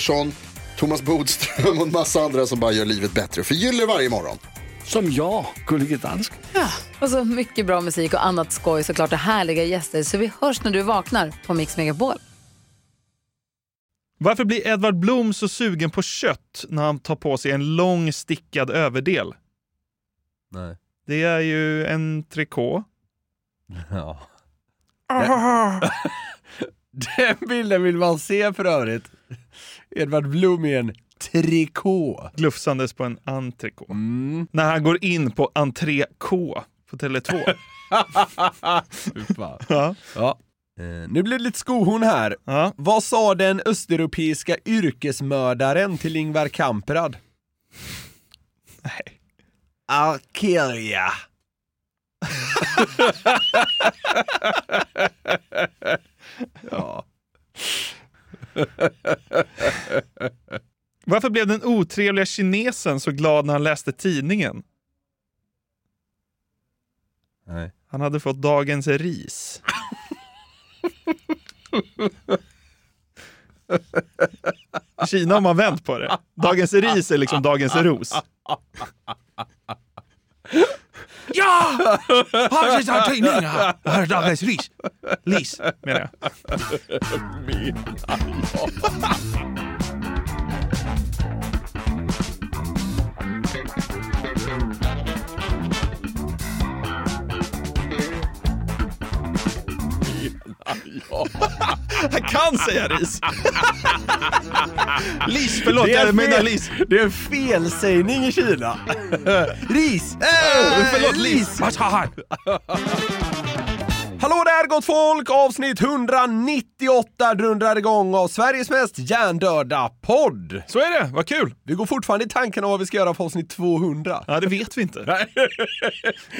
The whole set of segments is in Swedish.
Pettersson, Thomas Bodström och en massa andra som bara gör livet bättre. Förgyller varje morgon. Som jag, Gullige Dansken. Och så mycket bra musik och annat skoj såklart och härliga gäster. Så vi hörs när du vaknar på Mix Megapol. Varför blir Edvard Blom så sugen på kött när han tar på sig en lång stickad överdel? Nej. Det är ju en trikå. Ja. Den bilden vill man se för övrigt. Edvard Blom i en trikå. glufsandes på en entrecote. Mm. När han går in på entré K på Tele2. Fy fan. ja. Ja. Eh, nu blir det lite skohorn här. Ja. Vad sa den östeuropeiska yrkesmördaren till Ingvar Kamprad? Nej. I'll kill ya. ja. Varför blev den otrevliga kinesen så glad när han läste tidningen? Nej. Han hade fått dagens ris. I Kina har man vänt på det. Dagens ris är liksom dagens ros. Ja! Har du sett tidningar? Här är dagens ris. Lis, menar jag. Han kan säga ris. Lis, förlåt, Det är jag menar lis. Det är en felsägning i Kina. Ris! Äh, förlåt, lis. Hallå där gott folk! Avsnitt 198 dundrar igång av Sveriges mest hjärndöda podd. Så är det, vad kul. Vi går fortfarande i tanken om vad vi ska göra på avsnitt 200. Ja, det vet vi inte.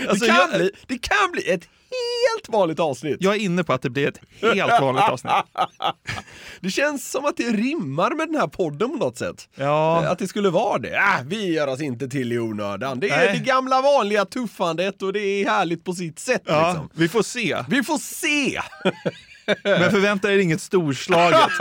Alltså, det, kan jag- bli, det kan bli ett helt vanligt avsnitt. Jag är inne på att det blir ett helt vanligt avsnitt. Det känns som att det rimmar med den här podden på något sätt. Ja, Att det skulle vara det. Äh, vi gör oss inte till i onödan. Det är Nej. det gamla vanliga tuffandet och det är härligt på sitt sätt. ja Liksom. vi får se. Vi får se! Men förvänta er inget storslaget.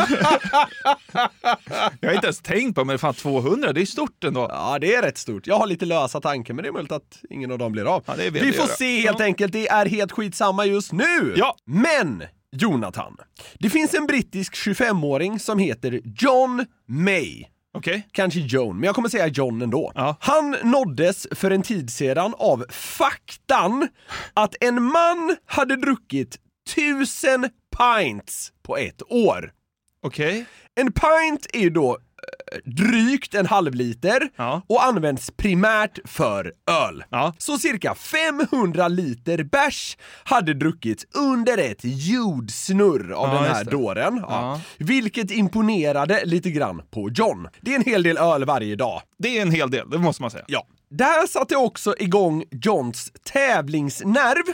Jag har inte ens tänkt på, men fan 200, det är stort ändå. Ja, det är rätt stort. Jag har lite lösa tankar, men det är möjligt att ingen av dem blir av. Ja, det vi får göra. se helt enkelt. Det är helt skitsamma just nu. Ja. Men, Jonathan. Det finns en brittisk 25-åring som heter John May. Okej. Kanske Joan, men jag kommer säga John ändå. Ja. Han nåddes för en tid sedan av faktan att en man hade druckit tusen pints på ett år. Okej. En pint är ju då eh, drygt en halv liter Ja. och används primärt för öl. Ja. Så cirka 500 liter bärs hade druckits under ett jordsnurr av Ja, den här dåren. Vilket imponerade lite grann på John. Det är en hel del öl varje dag. Det är en hel del, det måste man säga. Ja. Där satte också igång Johns tävlingsnerv.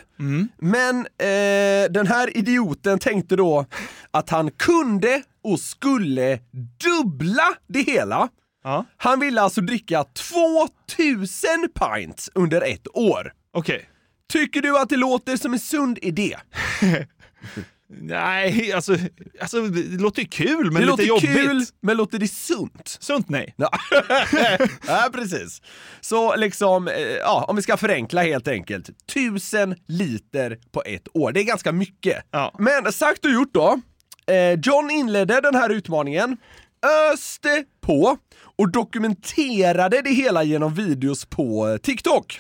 Men eh, den här idioten tänkte då att han kunde och skulle dubbla det hela. Ja. Han ville alltså dricka 2000 pints under ett år. Okej. Tycker du att det låter som en sund idé? Nej, alltså, alltså det låter ju kul, men det lite låter jobbigt. kul, men låter det sunt? Sunt nej. Ja. ja, precis. Så liksom, eh, ja, om vi ska förenkla helt enkelt. Tusen liter på ett år. Det är ganska mycket. Ja. Men sagt och gjort då. Eh, John inledde den här utmaningen öste på och dokumenterade det hela genom videos på eh, TikTok.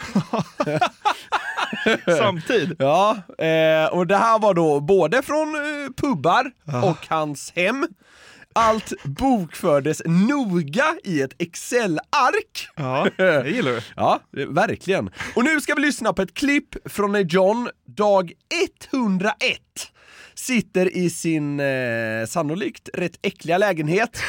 Samtid. Ja, eh, och det här var då både från eh, pubbar och hans hem. Allt bokfördes noga i ett Excel-ark. Ja, det gillar du. Ja, verkligen. Och nu ska vi lyssna på ett klipp från när John, dag 101, sitter i sin eh, sannolikt rätt äckliga lägenhet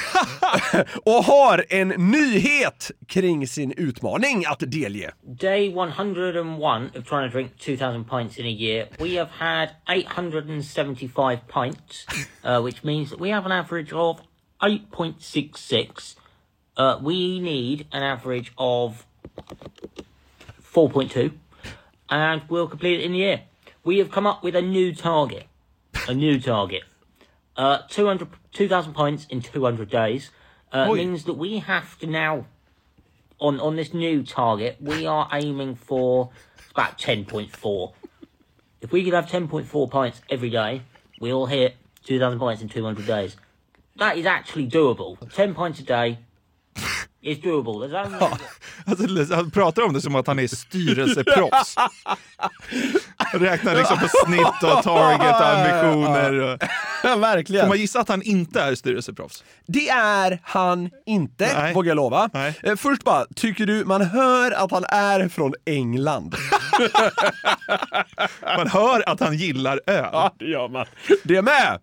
och har en nyhet kring sin utmaning att delge. Day 101 of trying to drink 2,000 pints in a year, we have had 875 pints, uh, which means that we have an average of 8.66. Uh, we need an average of 4.2, and we'll complete it in the year. We have come up with a new target. A new target. Uh, 200 2,000 pints in 200 days uh, Oi. means that we have to now on on this new target, we are aiming for about ten point four. If we could have ten point four points every day, we'll hit two thousand points in two hundred days. That is actually doable. Ten points a day is doable. Only Alltså, han pratar om det som att han är styrelseproffs. Räknar liksom på snitt och target och ambitioner. Och... Får Verkligen. man gissa att han inte är styrelseproffs? Det är han inte, Nej. vågar jag lova. Nej. Eh, Först bara, tycker du man hör att han är från England? Man hör att han gillar öl. Ja, det gör man. Det med!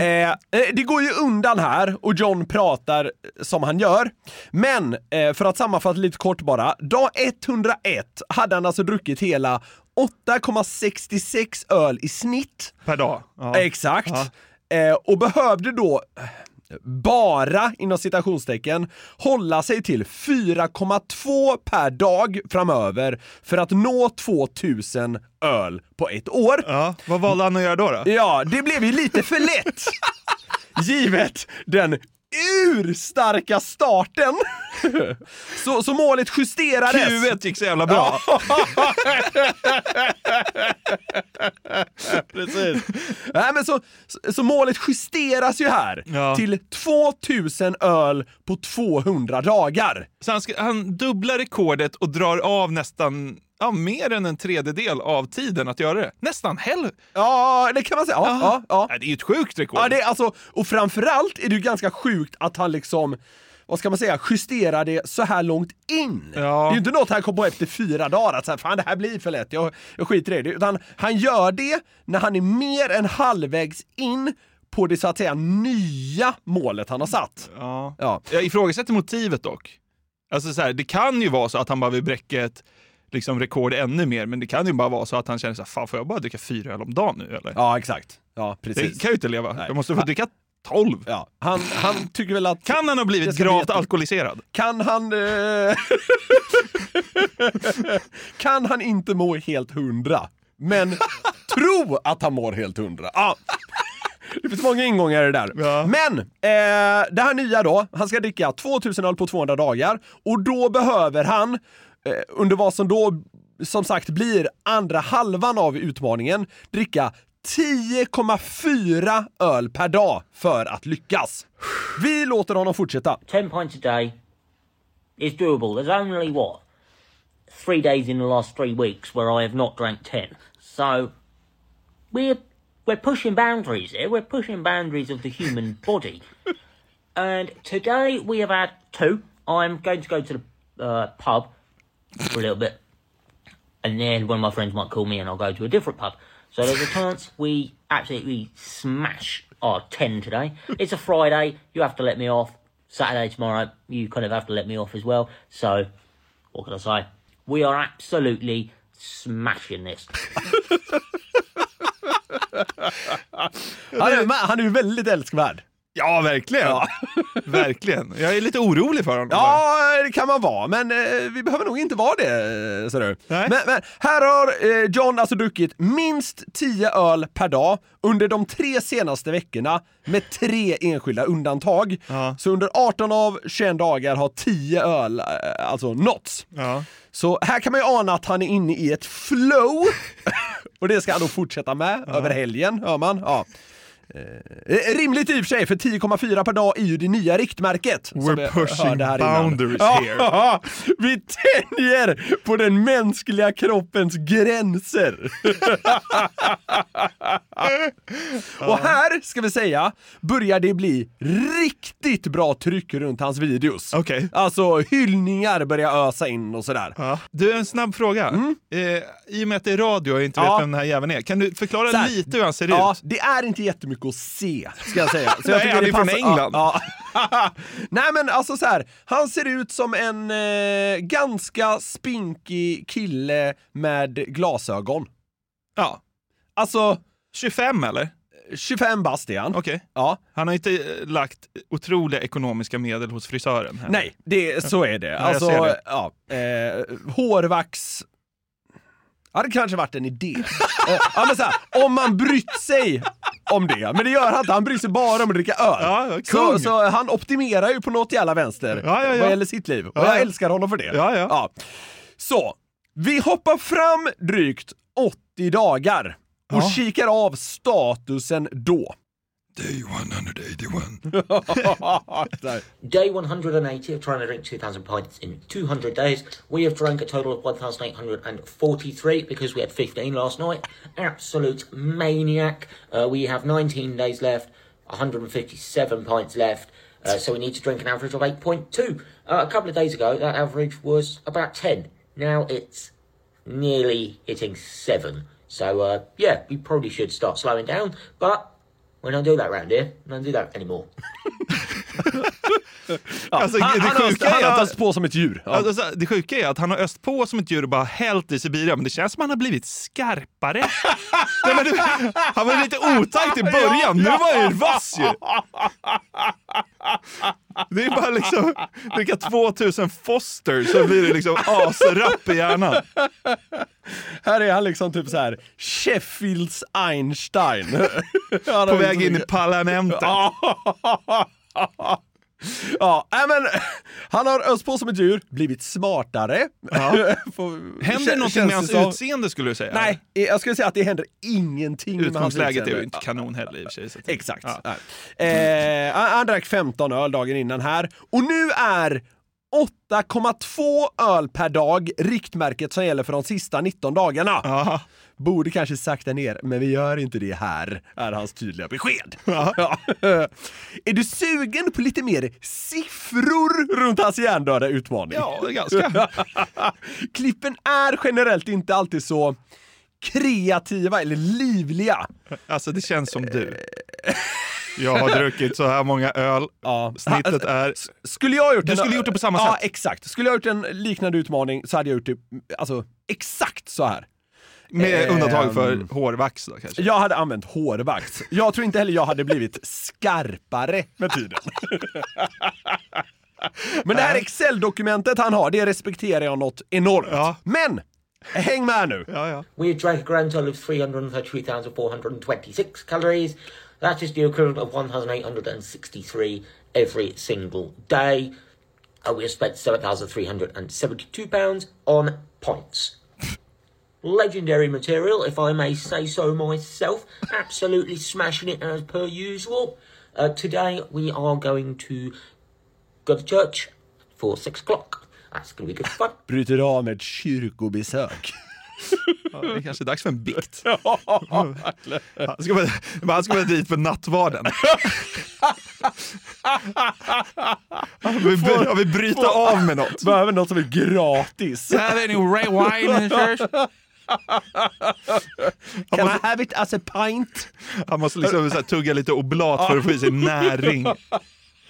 Eh, eh, det går ju undan här och John pratar som han gör. Men eh, för att sammanfatta lite kort bara. Dag 101 hade han alltså druckit hela 8,66 öl i snitt. Per dag. Ja. Exakt. Ja. Eh, och behövde då bara, inom citationstecken, hålla sig till 4,2 per dag framöver för att nå 2000 öl på ett år. Ja, vad valde han att göra då? då? Ja, det blev ju lite för lätt. Givet den urstarka starten. Så, så målet justerades. Q1 gick så jävla bra. Precis. Nej, men så, så, målet justeras ju här Ja. till 2000 öl på 200 dagar. Så han, ska, han dubblar rekordet och drar av nästan ja, mer än en tredjedel av tiden att göra det. Nästan hälften. Ja, det kan man säga. Ja, ja, ja. Ja, det är ju ett sjukt rekord. ja det är alltså, och framförallt är det ju ganska sjukt att han liksom vad ska man säga, justerar det så här långt in. Ja. Det är ju inte något han kom på efter fyra dagar, att så här, fan det här blir för lätt, jag, jag skiter i det. Utan han gör det när han är mer än halvvägs in på det så att säga nya målet han har satt. Ja. Ja. Jag ifrågasätter motivet dock. Alltså så här, det kan ju vara så att han bara vill bräcka ett liksom, rekord ännu mer, men det kan ju bara vara så att han känner så här, fan får jag bara dricka fyra öl om dagen nu eller? Ja, exakt. Ja, det precis. kan jag ju inte leva. Nej. Jag måste få dricka tolv. Ja, han, han tycker väl att... Kan han ha Det blivit bli gravt jätte- alkoholiserad? Kan han... Eh... kan han inte må helt hundra, men tro att han mår helt hundra. Ja. Det finns många ingångar i det där. Ja. Men, eh, det här nya då, han ska dricka 2000 öl på 200 dagar och då behöver han, under vad som då som sagt blir andra halvan av utmaningen, dricka 10,4 öl per dag för att lyckas. Vi låter honom fortsätta. 10 pints a day is doable. There's only what? Three days in the last three weeks where I have not drank 10. So we're we're pushing boundaries here. We're pushing boundaries of the human body. and today we have had two. I'm going to go to the uh, pub for a little bit. And then one of my friends might call me and I'll go to a different pub. So there's a chance we absolutely smash our 10 today. It's a Friday, you have to let me off. Saturday, tomorrow, you kind of have to let me off as well. So, what can I say? We are absolutely smashing this. Han är, väldigt älskvärd. Ja, verkligen. verkligen. Jag är lite orolig för honom. Ja, det kan man vara, men eh, vi behöver nog inte vara det. eh, Ser du. Men, men här har eh, John alltså druckit minst 10 öl per dag under de tre senaste veckorna med tre enskilda undantag. Ja. Så under 18 av 21 dagar har 10 öl eh, alltså nåtts. Ja. Så här kan man ju ana att han är inne i ett flow. Och det ska han då fortsätta med över helgen, hör man. Ja. Eh, rimligt i och för sig, för 10,4 per dag är ju det nya riktmärket. We're pushing här innan. boundaries here. Ja, vi tänjer på den mänskliga kroppens gränser. Och här, ska vi säga, börjar det bli riktigt bra tryck runt hans videos. Okej. Alltså hyllningar börjar ösa in och sådär. Ja. Du, en snabb fråga. Eh, I och med att det är radio och jag inte Mm. Ja. vet vem den här jäveln är, kan du förklara Så här, lite hur han ser Ja, ut? det är inte jättemycket att se, ska jag säga. Så jag Nej, han är från England. Ja, ja. Nej men alltså så här, han ser ut som en eh, ganska spinkig kille med glasögon. Ja. Alltså, 25 eller? 25 bast är han. Okej. Ja. Han har inte eh, lagt otroliga ekonomiska medel hos frisören. Här. Nej, det, så är det. jag Alltså, ser det. ja. Eh, hårvax hade kanske varit en idé. ja, men så här, om man brytt sig om det. Men det gör han inte, han bryr sig bara om att dricka öl. Ja, så, så han optimerar ju på något jävla vänster Ja, ja, ja. vad gäller sitt liv. Och Ja, jag ja. älskar honom för det. Ja. Så, vi hoppar fram drygt 80 dagar och kikar av statusen då. Day 181. Där. Day 180 of trying to drink 2,000 pints in 200 days. We have drank a total of 1,843 because we had 15 last night. Absolute maniac. Uh, we have 19 days left, 157 pints left. Uh, so we need to drink an average of 8.2. Uh, a couple of days ago, that average was about 10. Now it's nearly hitting 7. So, uh, yeah, we probably should start slowing down, but we don't do that round here. We don't do that anymore. Alltså, han, det han, sjuka är han har att- öst på som ett djur. Ja. Alltså, det sjuka är att han har öst på som ett djur och bara hällt i Sibirien, men det känns som han har blivit skarpare. Nej, du, han var lite otajt i början, nu var han ju vass ju. Det är bara liksom dricka 2000 Foster så blir det liksom asrapp i hjärnan. Här är han liksom typ så här Sheffields Einstein. På väg in i parlamentet. Ja, men han har öst på som ett djur, blivit smartare. Får- Händer någonting med hans som. utseende skulle du säga? Nej, jag skulle säga att det händer ingenting med hans Utgångsläget är utseende. ju inte kanon heller i och för sig. så Exakt. Ja. Eh, han drack 15 öl dagen innan här och nu är 8,2 öl per dag riktmärket som gäller för de sista 19 dagarna. Ja. Borde kanske sakta ner, men vi gör inte det här, är hans tydliga besked. Ja. är du sugen på lite mer siffror runt hans hjärndöda utmaning? Ja, ganska. Klippen är generellt inte alltid så kreativa eller livliga. Alltså det känns som du. Jag har druckit så här många öl. Ja. Snittet är... Skulle jag ha gjort Du en- skulle gjort det på samma ja, sätt. exakt. Skulle jag ha gjort en liknande utmaning så hade jag gjort det alltså, exakt så här. Med Ehm. undantag för hårvax då kanske. Jag hade använt hårvax. Jag tror inte heller jag hade blivit skarpare med tiden. Men det här Excel-dokumentet han har, det respekterar jag något enormt. Ja. Men, häng med nu. Ja, ja. We drank a grand total of 333,426 calories. That is the equivalent of 1,863 every single day. Uh, we have spent 7,372 pounds on points. Legendary material, if I may say so myself. Absolutely smashing it as per usual. Uh, today we are going to go to church for six o'clock. That's going to be good fun. Bryter av med kyrkobesök. Ja, det är kanske är dags för en bikt. Han ska bara, han ska bara dit för nattvarden. Han vill, han vill bryta av med något. Behöver något som är gratis. Have any red wine church? Can I have it as a pint? Han måste liksom så här, tugga lite oblat för att få i sig näring.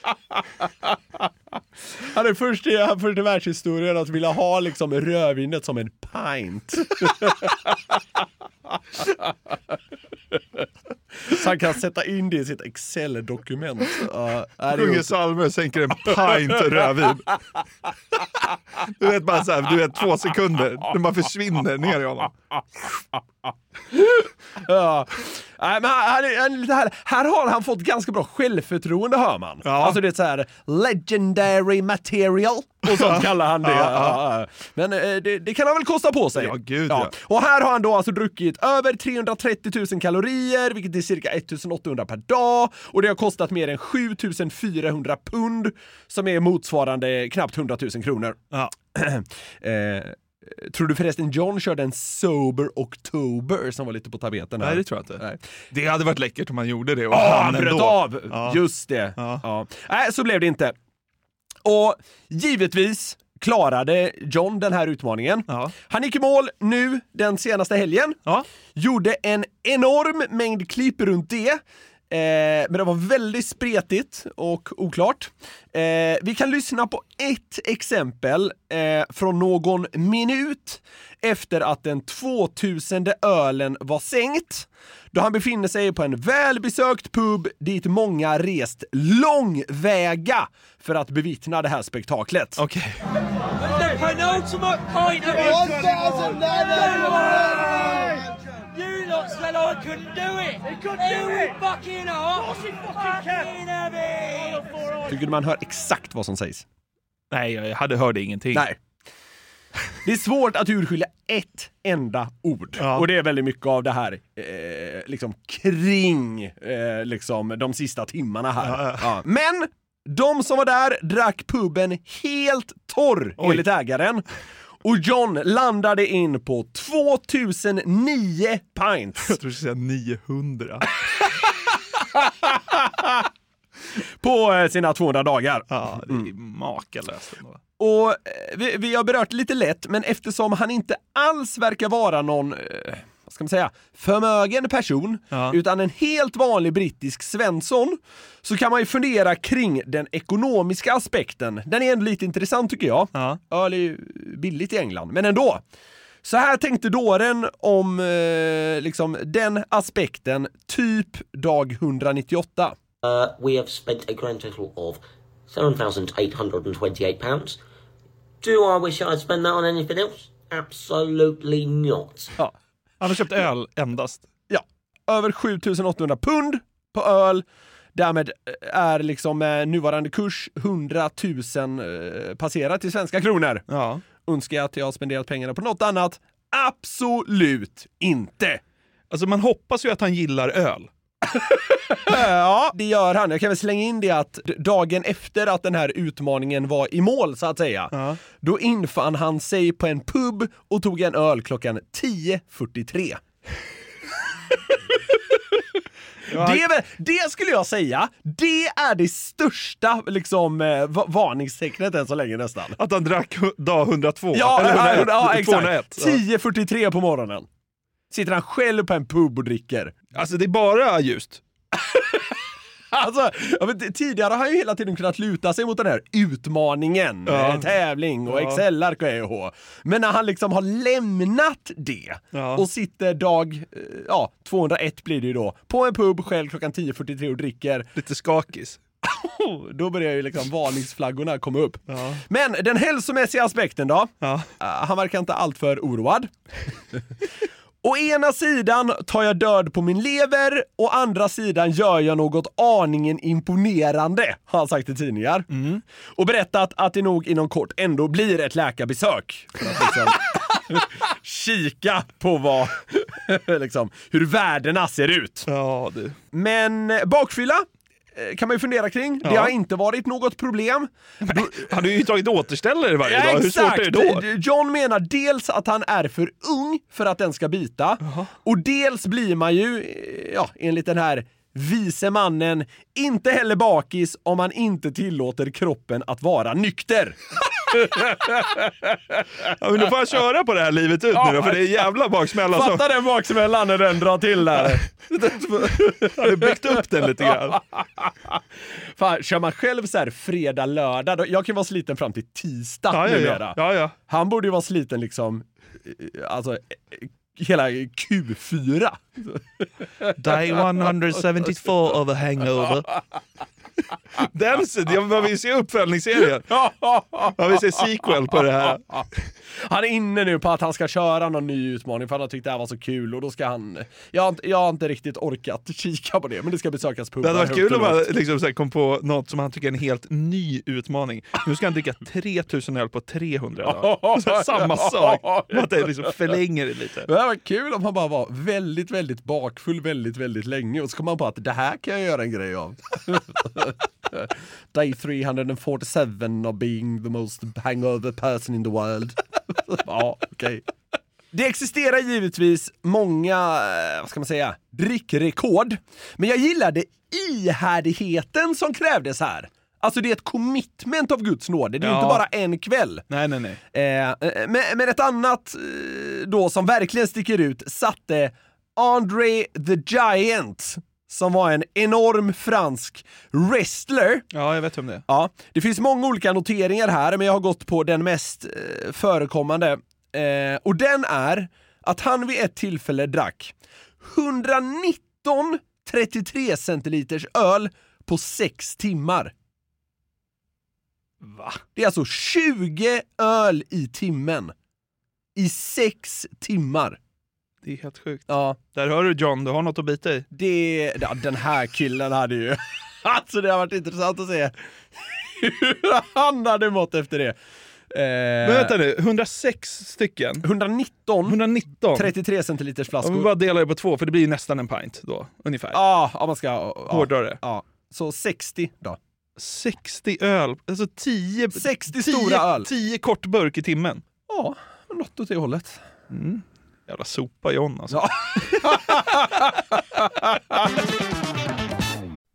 Han är först i, först i världshistorien att vilja ha liksom rödvinet som en pint. Så han kan sätta in det i sitt Excel-dokument. Är Sjunger psalmer sänker en pint rödvin. Du vet bara så här, du vet två sekunder, den bara försvinner ner i honom. ja. Nej, men han, här, här har han fått ganska bra självförtroende hör man. Ja. Alltså det är så här legendary material och sånt kallar han det. Ja, Ja, ja. Men eh, det, det kan han väl kosta på sig. Ja, gud, ja. Och här har han då alltså druckit över 330 000 kalorier, vilket är cirka 1800 per dag. Och det har kostat mer än 7400 pund, som är motsvarande knappt 100 000 kronor. Ja. eh, tror du förresten John körde en sober October som var lite på tapeten? här? Nej, det tror jag inte. Nej. Det hade varit läckert om man gjorde det. Och Ja, han bröt av! Ja. Just det. Ja. Ja. Nej, så blev det inte. Och givetvis klarade John den här utmaningen. Ja. Han gick i mål nu den senaste helgen. Ja. Gjorde en enorm mängd klipp runt det. Eh, men det var väldigt spretigt och oklart. Eh, vi kan lyssna på ett exempel eh, från någon minut efter att den 2000 ölen var sänkt. Då han befinner sig på en välbesökt pub dit många rest långväga för att bevittna det här spektaklet. Okej. The said I couldn't do it. He couldn't do it. fucking are. fucking heavy. Tycker du man hör exakt vad som sägs? Nej, jag hade hörde ingenting. Nej. Det är svårt att urskilja ett enda ord. Ja. Och det är väldigt mycket av det här eh, liksom kring eh, liksom de sista timmarna här. Ja, ja. Ja. Men de som var där drack puben helt torr Oj. enligt ägaren. Och John landade in på 2009 pints Jag tror du skulle säga 900. på eh, sina 200 dagar. Ja, det är makalöst ändå. Och eh, vi, vi har berört lite lätt, men eftersom han inte alls verkar vara någon, eh, ska man säga, förmögen person, Ja. utan en helt vanlig brittisk Svensson, så kan man ju fundera kring den ekonomiska aspekten. Den är ändå lite intressant tycker jag. Ja. Öl är ju billigt i England, men ändå. Så här tänkte dåren om eh, liksom den aspekten, typ dag 198. Uh, we have spent a grand total of £7,828. pounds. Do I wish I'd spent that on anything else? Absolutely not. Ja, Han har köpt öl endast. ja, över 7800 pund på öl. Därmed eh, är liksom eh, nuvarande kurs 100 000 eh, passerat i svenska kronor. Ja. Önskar jag att jag har spenderat pengarna på något annat? Absolut inte! Alltså man hoppas ju att han gillar öl. Ja, det gör han. Jag kan väl slänga in det att dagen efter att den här utmaningen var i mål, så att säga, Ja. då infann han sig på en pub och tog en öl klockan 10.43. Det, det skulle jag säga, det är det största liksom, eh, va- varningstecknet än så länge nästan. Att han drack dag 102. Ja, eller ja, 101, ja, exakt. 201. Ja. 10.43 på morgonen. Sitter han själv på en pub och dricker. Alltså det är bara ljust. Alltså, tidigare har han ju hela tiden kunnat luta sig mot den här utmaningen, Ja. eh, tävling och Ja. Excel-ark och EH. Men när han liksom har lämnat det Ja. och sitter dag, eh, ja, 201 blir det ju då, på en pub själv klockan 10.43 och dricker, Lite skakis. då börjar ju liksom varningsflaggorna komma upp. Ja. Men den hälsomässiga aspekten då? Ja. Uh, han verkar inte alltför oroad. Å ena sidan tar jag död på min lever, å andra sidan gör jag något aningen imponerande, har han sagt till tidningar. Och berättat att det nog inom kort ändå blir ett läkarbesök. För att liksom kika på vad, liksom, hur värdena ser ut. Ja. Men bakfylla kan man ju fundera kring. Det Ja. har inte varit något problem. Han har ju tagit återställare varje dag. Hur svårt är det då? John menar dels att han är för ung för att den ska bita och dels blir man ju, eh, ja, enligt den här vise mannen, inte heller bakis om man inte tillåter kroppen att vara nykter. Ja, men då får han köra på det här livet ut nu då, för det är en jävla baksmälla. som- Fatta den baksmällan när den drar till där. Har byggt upp den lite grann. Fan, kör man själv så här fredag, lördag, då, jag kan vara sliten fram till tisdag Ja, ja, numera. ja. ja, ja. Han borde ju vara sliten liksom, eh, alltså eh, hela Q4. Day 174 of a hangover. Den, jag vill se uppföljningsserien. Jag vill se sequel på det här. Han är inne nu på att han ska köra någon ny utmaning för han har tyckt det här var så kul och då ska han... Jag har inte, jag har inte riktigt orkat kika på det, men det ska besökas Det pubbar. hade varit kul om man lågt. liksom, så kom på något som han tycker är en helt ny utmaning. Nu ska han dricka 3000 öl på 300 dagar. Samma sak, att det liksom förlänger det lite. Det här var kul om han bara var väldigt, väldigt bakfull väldigt, väldigt länge och så kom man på att det här kan jag göra en grej av. Day 347 of being the most hangover person in the world. ja, okej. Det existerar givetvis många, eh, vad ska man säga, drickrekord. Men jag gillade ihärdigheten som krävdes här. Alltså det är ett commitment av Guds nåde, det är Ja. inte bara en kväll. Nej, nej, nej. Eh, eh, men, men ett annat eh, då som verkligen sticker ut satte André the Giant som var en enorm fransk wrestler. Ja, jag vet om det är. Ja, det finns många olika noteringar här, men jag har gått på den mest eh, förekommande. Eh, och den är att han vid ett tillfälle drack 119 33 centiliters öl på sex timmar. Va? Det är alltså 20 öl i timmen. I sex timmar. Det är helt sjukt. Ja, Där hör du John, du har något att bita i. det, ja, den här killen hade ju... Alltså det har varit intressant att se hur han hade mått efter det. Eh, Men vänta nu, 106 stycken? 119 119? 33 centiliters Om flaskor. vi bara delar det på två, för det blir ju nästan en pint då, ungefär. Ja, ja, man ska... Ja, Hårdra det. Ja. Så 60 då. 60 öl, alltså 10... 60 stora öl. 10 kort burk i timmen. Ja, något åt det hållet. Jävla sopa John alltså. Ja.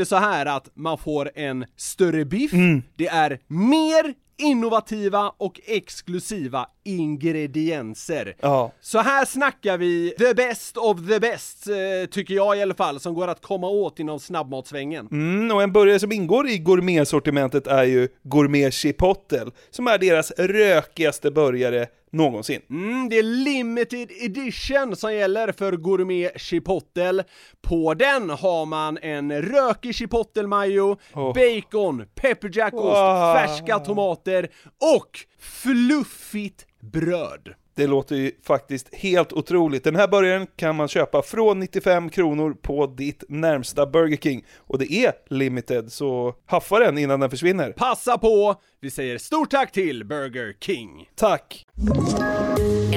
det så här att man får en större biff, det är mer innovativa och exklusiva ingredienser. Ja. Så här snackar vi the best of the best, eh, tycker jag i alla fall, som går att komma åt inom snabbmatsvängen. Mm, och en burgare som ingår i gourmetsortimentet är ju Gourmet Chipotle, som är deras rökigaste burgare någonsin. Mm, det är limited edition som gäller för Gourmet Chipotle. På den har man en rökig chipotle mayo, Oh. bacon, pepperjackost, Wow. färska tomater och fluffigt bröd. Det låter ju faktiskt helt otroligt. Den här burgaren kan man köpa från 95 kronor på ditt närmsta Burger King. Och det är limited, så haffa den innan den försvinner. Passa på! Vi säger stort tack till Burger King. Tack!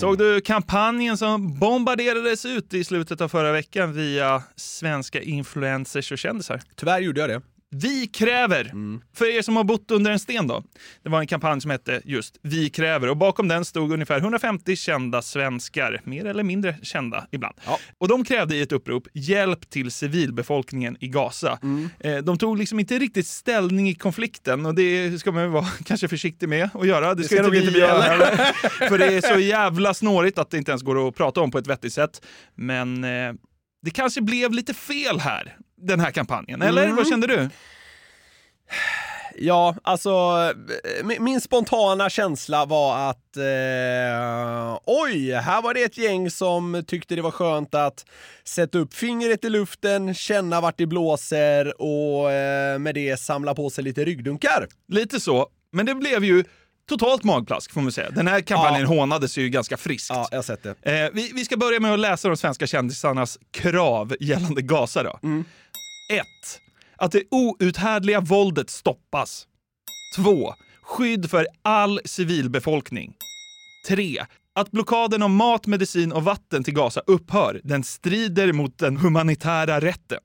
Såg du kampanjen som bombarderades ut i slutet av förra veckan via svenska influencers och kändisar? Tyvärr gjorde jag det. Vi kräver! För er som har bott under en sten då. Det var en kampanj som hette just Vi kräver och bakom den stod ungefär 150 kända svenskar, mer eller mindre kända ibland. Och de krävde i ett upprop hjälp till civilbefolkningen i Gaza. Eh, De tog liksom inte riktigt ställning i konflikten och det ska man vara kanske försiktig med att göra. Det ska, ska nog inte vi göra. För det är så jävla snårigt att det inte ens går att prata om på ett vettigt sätt. Men eh, det kanske blev lite fel här, den här kampanjen. Eller Mm. vad kände du? Ja, alltså min, spontana känsla var att eh, oj, här var det ett gäng som tyckte det var skönt att sätta upp fingret i luften, känna vart det blåser och eh, med det samla på sig lite ryggdunkar. Lite så, men det blev ju totalt magplask får man säga. Den här kampanjen Ja. hånades ju ganska friskt. Ja, jag har sett det. Eh, vi, vi ska börja med att läsa de svenska kändisarnas krav gällande Gaza. Då. 1. Att det outhärdliga våldet stoppas. 2. Skydd för all civilbefolkning. 3. Att blockaden av mat, medicin och vatten till Gaza upphör. Den strider mot den humanitära rätten.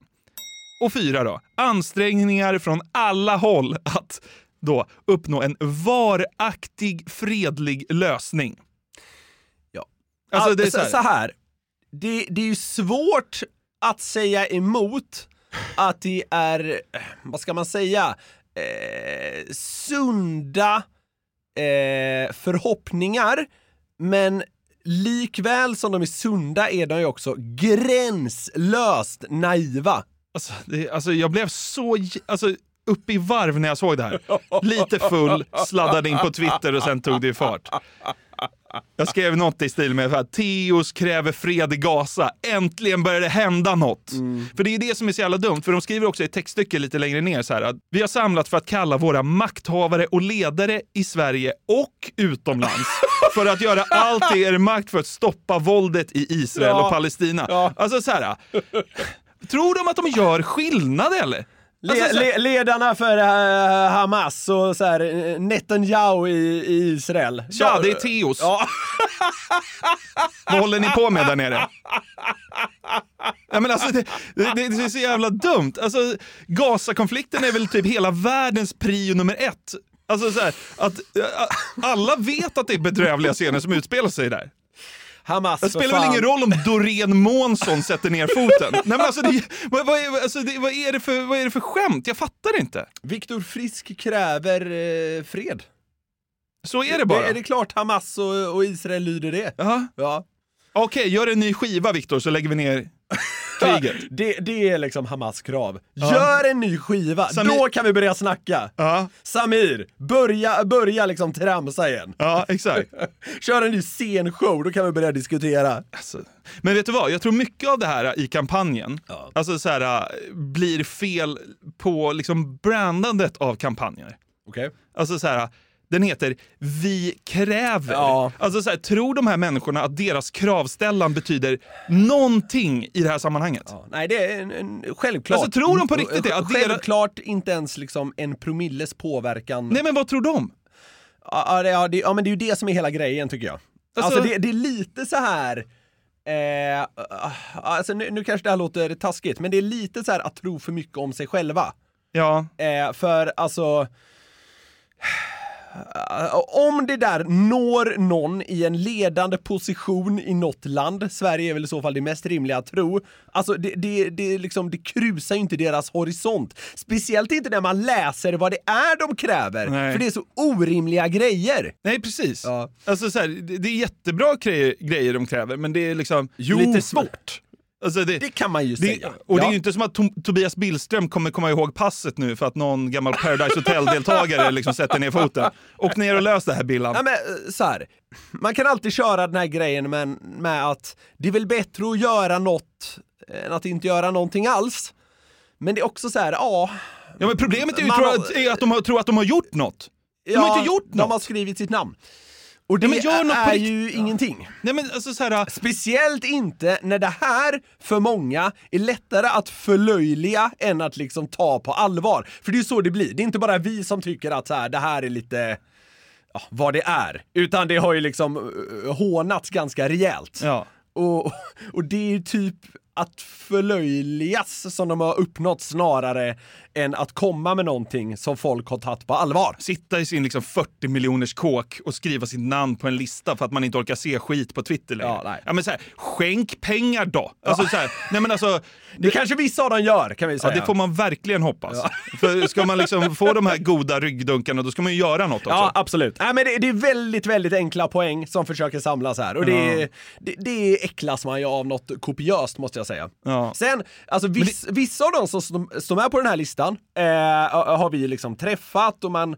Och 4. Då, ansträngningar från alla håll att då uppnå en varaktig fredlig lösning. Ja. Alltså, det är så, så så här. här. Det, det är ju svårt att säga emot att det är, vad ska man säga, eh, sunda eh, förhoppningar, men likväl som de är sunda är de ju också gränslöst naiva. Alltså, det, alltså jag blev så alltså, uppe i varv när jag såg det här. Lite full, sladdade in på Twitter och sen tog det fart. Jag skrev något i stil med att Teos kräver fred i Gaza. Äntligen börjar det hända något. För det är det som är så jävla dumt. För de skriver också i ett textstycke lite längre ner så här att vi har samlat för att kalla våra makthavare och ledare i Sverige och utomlands för att göra allt i er makt för att stoppa våldet i Israel Ja. och Palestina. Alltså så här. Tror de att de gör skillnad eller? Le, Alltså, le, ledarna för eh, Hamas och så här, eh, Netanyahu i, i Israel. Tja, det är Teos. Vad håller ni på med där nere? Ja, men alltså, det, det, det är så jävla dumt. Alltså, Gaza-konflikten är väl typ hela världens prio nummer ett. Alltså så här, att alla vet att det är bedrövliga scener som utspelar sig där. Hamas, Det spelar väl ingen roll om Doreen Månsson sätter ner foten? Nej, men alltså, det, vad, vad, är, alltså, det, vad, är det för, vad är det för skämt? Jag fattar inte. Viktor Frisk kräver eh, fred. Så är det bara. Det, är det klart Hamas och, och Israel lyder det? Ja. ja. Okej, gör en ny skiva Viktor så lägger vi ner kriget. Det, det är liksom Hamas krav. Ja. Gör en ny skiva, Samir- då kan vi börja snacka. Ja. Samir, börja, börja liksom tramsa igen. Ja, exakt. Kör en ny scenshow, då kan vi börja diskutera. Alltså, men vet du vad? Jag tror mycket av det här i kampanjen alltså så här, blir fel på liksom brandandet av kampanjer. Okej. Alltså så här, den heter Vi kräver. Ja. Alltså så här, tror de här människorna att deras kravställan betyder någonting i det här sammanhanget? Nej, det är en, en, självklart. Alltså, tror de på riktigt det? Att deras- Självklart inte ens liksom en promilles påverkan. Nej, men vad tror de? Ja, ja, det, ja, det, ja, men det är ju det som är hela grejen tycker jag. Alltså, Alltså- det, det är lite så här... Eh, alltså nu, nu kanske det här låter taskigt, men det är lite så här att tro för mycket om sig själva. Ja. Eh, för alltså... eh, Om det där når någon i en ledande position i något land, Sverige är väl i så fall det mest rimliga att tro, alltså det, det, det, liksom, det krusar ju inte deras horisont. Speciellt inte när man läser vad det är de kräver, Nej. för det är så orimliga grejer. Nej, precis. Alltså, så här, det, det är jättebra grejer, grejer de kräver, men det är liksom Jo, lite svårt. Alltså det, Det kan man ju det, säga. och det är Ja. ju inte som att Tom, Tobias Billström kommer komma ihåg passet nu för att någon gammal Paradise Hotel-deltagare liksom sätter ner foten. Och ner och lös det här Billan. Ja, men, eh, så här. Man kan alltid köra den här grejen med, med att det är väl bättre att göra något än att inte göra någonting alls. Men det är också så här, ja... Ja, men problemet är ju Man att, är att de har, tror att de har gjort något. De har inte gjort De något. har skrivit sitt namn. Och det Ja, men är ju ingenting. Nej, men alltså så här, Speciellt inte när det här för många är lättare att förlöjliga än att liksom ta på allvar. För det är ju så det blir. Det är inte bara vi som tycker att så här, det här är lite ja, vad det är, utan det har ju liksom uh, hånats ganska rejält. Ja. Och, och det är ju typ att förlöjligas som de har uppnått snarare än att komma med någonting som folk har tagit på allvar. sitta i sin liksom 40 miljoners kåk och skriva sitt namn på en lista för att man inte orkar se skit på Twitter längre. Ja, nej. ja men så här, skänk pengar då! Alltså, så här, nej men alltså, Det kanske vissa av dem gör, kan vi ja, säga. det får man verkligen hoppas. För ska man liksom få de här goda ryggdunkarna då ska man ju göra något också. Ja, absolut. Nej, men det, det är väldigt, väldigt enkla poäng som försöker samlas här. Och det, Ja. det, det äcklas man ju av något kopiöst, måste jag säga. Ja. Sen, alltså viss, vissa av dem som, som är på den här listan eh, har vi liksom träffat och man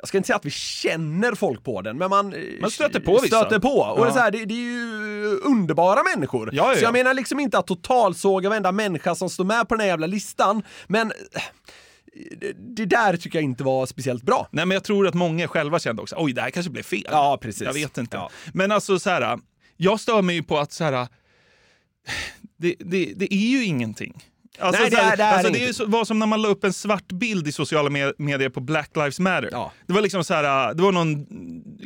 jag ska inte säga att vi känner folk på den, men man, eh, Man stöter på vissa. stöter på. Och Ja. det, är så här, det, det är ju underbara människor. Ja, ja, Så jag ja. menar liksom inte att totalsåga varenda människa som står med på den här jävla listan, men eh, det, där tycker jag inte var speciellt bra. Nej, men jag tror att många själva kände också, oj, det här kanske blev fel. Ja, precis. Jag vet inte. Men alltså så här, jag stör mig ju på att så här, det, det, det är ju ingenting. Alltså, Nej, det är- det är alltså, det är så, var som när man la upp en svart bild i sociala me- medier på Black Lives Matter. Ja. Det var liksom så här, det var någon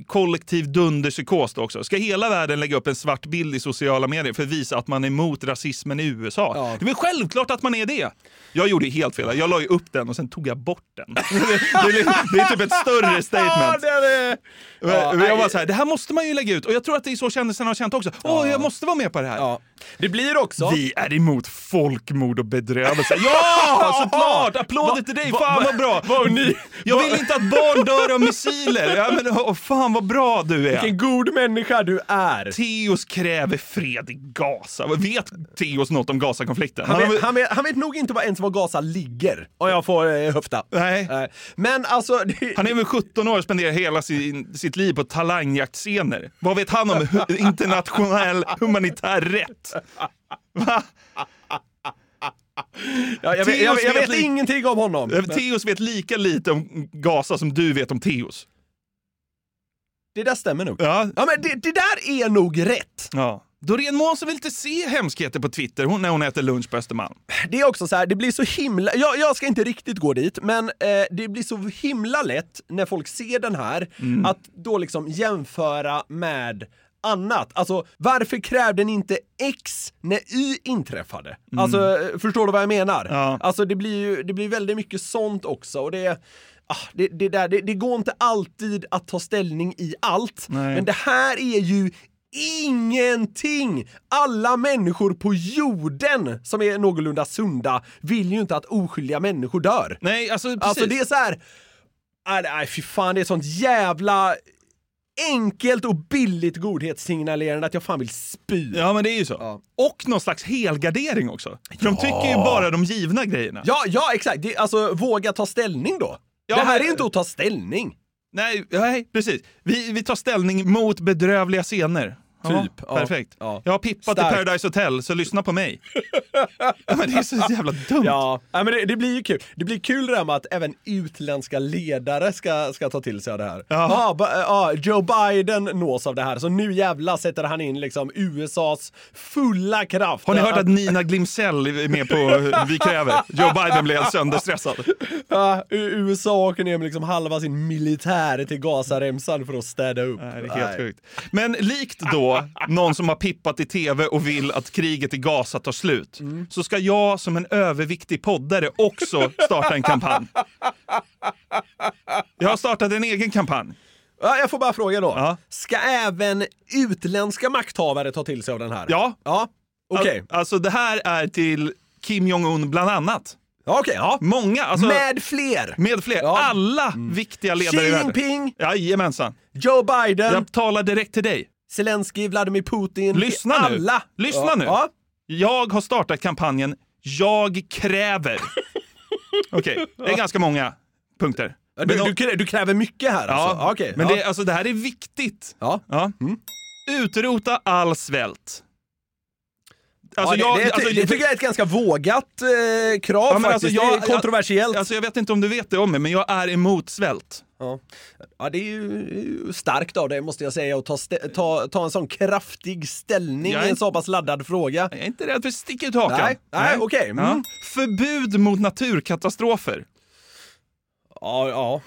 kollektiv dunderpsykos också? Ska hela världen lägga upp en svart bild i sociala medier för att visa att man är emot rasismen i USA? Det är väl självklart att man är det! Jag gjorde helt fel. Jag la ju upp den och sen tog jag bort den. det, är, det är typ ett större statement. det är det. Ja, jag var så här, det här måste man ju lägga ut. Och jag tror att det är så kändisarna har känt också. Åh, jag måste vara med på det här. Det blir också... Vi är emot folkmord och bedrövelse. Ja, såklart! Applåder till dig, Va- fan va- vad bra! vad ni- Jag va- vill inte att barn dör av missiler. Ja, men, åh, fan vad bra du är. Vilken god människa du är. Teos kräver fred i Gaza. Vet Teos något om Gaza-konflikten? Han vet, väl- han, vet, han vet nog inte ens var Gaza ligger, om jag får eh, höfta. Nej. Men alltså... Det, Han är väl 17 år och spenderar hela sin, sitt liv på talangjaktscener. Vad vet han om internationell humanitär rätt? Va? Ja, jag, vet, jag, jag vet vet li- ingenting om honom. Teos vet lika lite om Gaza som du vet om Teos. Det där stämmer nog. Ja. Ja, men det, det där är nog rätt. Ja. Doreen Månsson vill inte se hemskheter på Twitter hon, när hon äter lunch på Östermalm. Det är också så här, det blir så himla... Jag, jag ska inte riktigt gå dit, men eh, det blir så himla lätt när folk ser den här Mm. att då liksom jämföra med annat. Alltså, varför krävde ni inte X när Y inträffade? Alltså, eh, förstår du vad jag menar? Mm. Ja. Alltså, det blir ju det blir väldigt mycket sånt också. Och det, ah, det, det, där, det, det går inte alltid att ta ställning i allt, Nej. men det här är ju ingenting! Alla människor på jorden som är någorlunda sunda vill ju inte att oskyldiga människor dör. Nej, alltså precis. Alltså det är så här. Nej, nej fy fan, det är sånt jävla enkelt och billigt godhetssignalerande att jag fan vill spy. Ja, men det är ju så. Och någon slags helgardering också. För de tycker ju bara de givna grejerna. Ja, ja exakt. Det, alltså våga ta ställning då. Ja, det här men- är inte att ta ställning. Nej, nej precis. Vi, vi tar ställning mot bedrövliga scener. Typ, ja, perfekt. ja. Jag har pippat Starkt. i Paradise Hotel, så lyssna på mig. ja, men det är så jävla dumt. Ja, ja men det, det blir ju kul. Det blir kul det där med att även utländska ledare ska, ska ta till sig av det här. Ja. Ja, Joe Biden nås av det här, så nu jävla sätter han in liksom USAs fulla kraft. Har ni hört att Nina Glimsell är med på Vi kräver? Joe Biden blev sönderstressad. Ja, USA åker ner med liksom halva sin militär till Gazaremsan för att städa upp. Nej, det är helt sjukt. Men likt då någon som har pippat i tv och vill att kriget i Gaza tar slut, Mm. så ska jag som en överviktig poddare också starta en kampanj. Jag har startat en egen kampanj. Ja, jag får bara fråga då. Ja. Ska även utländska makthavare ta till sig av den här? Ja. Ja, okej. Al- Alltså det här är till Kim Jong-Un bland annat. Ja, okej, ja. Många, alltså, Med fler! med fler. Ja. Alla viktiga ledare Xi. Jinping, Jajamensan. Joe Biden, Jag talar direkt till dig. Zelensky, Vladimir Putin. Lyssna nu. Alla! Lyssna ja. nu. Ja. Jag har startat kampanjen Jag kräver. Okej, det är ganska många punkter. Du, Men de- du, krä- du kräver mycket här alltså? Ja, Okej, men ja. Det, alltså, det här är viktigt. Ja. Ja. Utrota all svält. Alltså, ja, det, jag- det, alltså, det tycker jag är ett ganska vågat eh, krav Ja, men faktiskt. alltså, jag- det är kontroversiellt. Alltså, jag vet inte om du vet det om mig, men jag är emot svält. Ja. ja, det är ju starkt av dig måste jag säga att ta, ta, ta en sån kraftig ställning Jag i en så pass laddad fråga. Jag är inte rädd för att sticka ut hakan. Nej, nej, okej. Mm. Ja. Förbud mot naturkatastrofer. Ja, ja.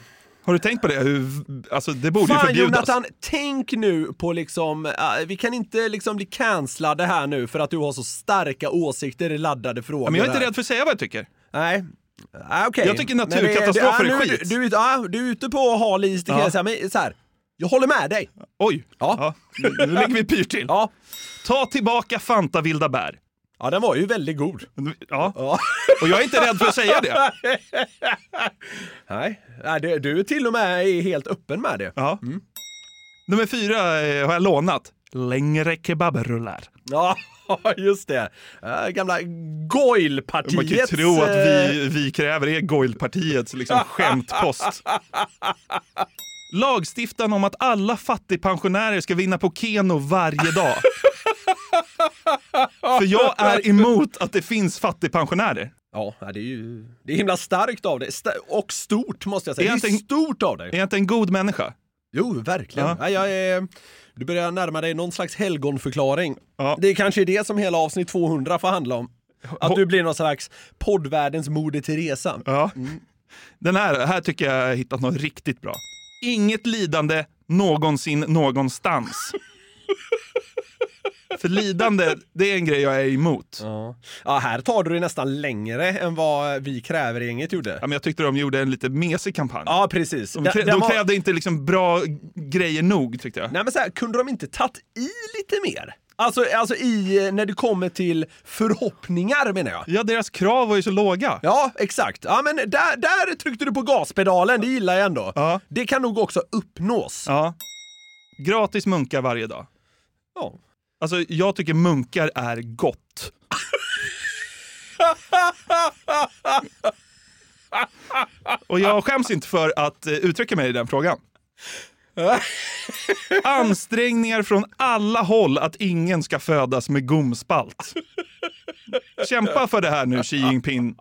Har du tänkt på det? Hur, alltså, det borde ju Fan förbjudas. Jonathan, tänk nu på liksom, äh, vi kan inte liksom bli cancellade här nu för att du har så starka åsikter i laddade frågor. Ja, men jag är inte här. rädd för att säga vad jag tycker. Nej. Ah, okej. Jag tycker naturkatastrofer det- är nu- skit. Du, du, ja, du är ute på hal is, det kan Ja. jag säga. Men så här, jag håller med dig. Oj! Ja. Nu, nu lägger vi pyr till. Ja. Ta tillbaka Fanta vilda bär. Ja, den var ju väldigt god. Ja. Ja. Och jag är inte rädd för att säga det. Nej, du är till och med är helt öppen med det. Ja. Nummer fyra eh, har jag lånat. Längre kebabrullar. Ja, just det. Gamla Goil-partiets... Man kan ju tro att eh, vi, vi kräver är Goilpartiets liksom, skämtpost. Lagstiftan om att alla fattigpensionärer ska vinna på Keno varje dag. För jag är emot att det finns fattigpensionärer. Ja, det är ju det är himla starkt av dig. Och stort måste jag säga. Är Det är inte en- stort av dig. Är jag inte en god människa? Jo, verkligen. Ja. Ja. jag är, du börjar närma dig någon slags helgonförklaring. Ja. Det är kanske är det som hela avsnitt 200 får handla om. Att du blir någon slags poddvärldens Moder Teresa. Ja. Den här, här tycker jag jag har hittat något riktigt bra. Inget lidande, någonsin någonstans. För lidande, det är en grej jag är emot. Ja. ja, här tar du det nästan längre än vad vi kräver gänget gjorde. Ja, men jag tyckte de gjorde en lite mesig kampanj. Ja, precis. De, krä- de var- krävde inte liksom bra grejer nog tyckte jag. Nej men så här, kunde de inte tagit i lite mer? Alltså, alltså i, när det kommer till förhoppningar menar jag. Ja, deras krav var ju så låga. Ja, exakt. Ja, men där, där tryckte du på gaspedalen, det gillar jag ändå. Ja. Det kan nog också uppnås. Ja. Gratis munkar varje dag. Ja. Alltså, jag tycker munkar är gott. Och jag skäms inte för att eh, uttrycka mig i den frågan. Ansträngningar från alla håll att ingen ska födas med gomspalt. Kämpa för det här nu, Xi Jinping.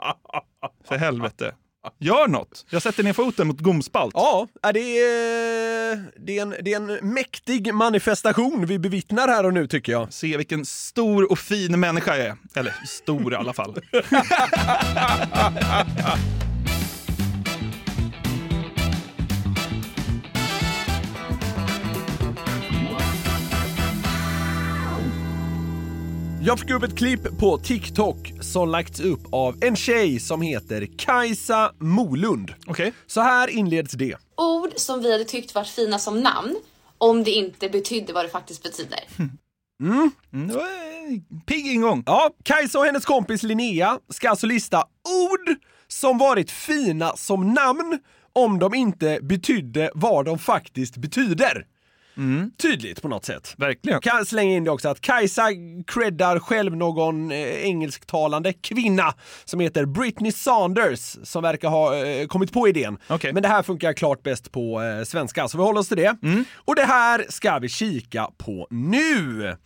För helvete. Gör något. Jag sätter ner foten mot gomspalt. Ja, det, är, det, är en, det är en mäktig manifestation vi bevittnar här och nu tycker jag. Se vilken stor och fin människa jag är. Eller stor i alla fall. Jag fick upp ett klipp på TikTok som lagts upp av en tjej som heter Kajsa Molund. Okej. Så här inleds det. ord som vi hade tyckt var fina som namn om det inte betydde vad det faktiskt betyder. Mm. Pigg ingång. Ja, Kajsa och hennes kompis Linnea ska alltså lista ord som varit fina som namn om de inte betydde vad de faktiskt betyder. Tydligt på något sätt. Verkligen. Kan slänga in det också att Kajsa creddar själv någon eh, engelsktalande kvinna som heter Britney Saunders som verkar ha eh, kommit på idén. Men det här funkar klart bäst på eh, svenska, så vi håller oss till det. Och det här ska vi kika på nu.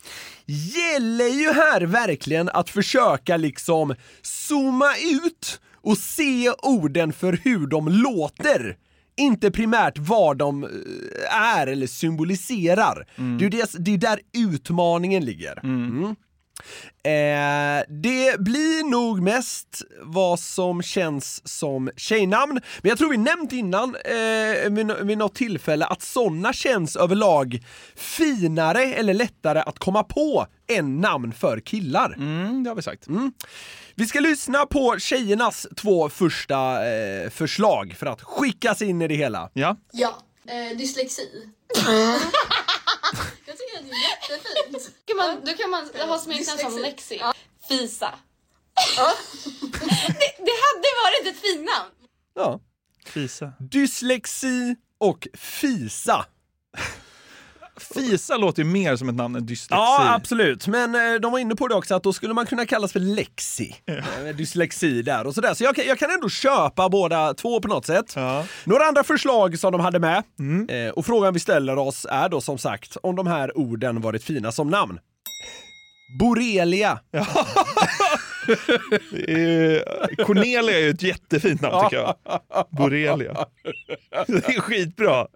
Gäller ju här verkligen att försöka liksom zooma ut och se orden för hur de låter. Inte primärt vad de eh, är eller symboliserar. Det är ju det, det är där utmaningen ligger. Mm. Eh, det blir nog mest vad som känns som tjejnamn. Men jag tror vi nämnt innan eh, vid, nå- vid något tillfälle att sådana känns överlag finare eller lättare att komma på än namn för killar. Mm, det har vi sagt. Vi ska lyssna på tjejernas två första eh, förslag för att skickas in i det hela. Ja. Ja, eh, dyslexi. Jag tycker att det är jättefint. Kan man, då kan man ha smeknamn som Lexi. Fisa. det, det hade varit ett fint namn. Ja. Fisa. Dyslexi och fisa. Fisa låter ju mer som ett namn än dyslexi. Ja, absolut. Men eh, de var inne på det också att då skulle man kunna kallas för lexi. Eh, Dyslexi där och sådär. Så jag, jag kan ändå köpa båda två på något sätt. Några andra förslag som de hade med. Eh, och frågan vi ställer oss är då som sagt om de här orden varit fina som namn. Borrelia. Är- Cornelia är ju ett jättefint namn tycker jag. Borrelia. Det är skitbra.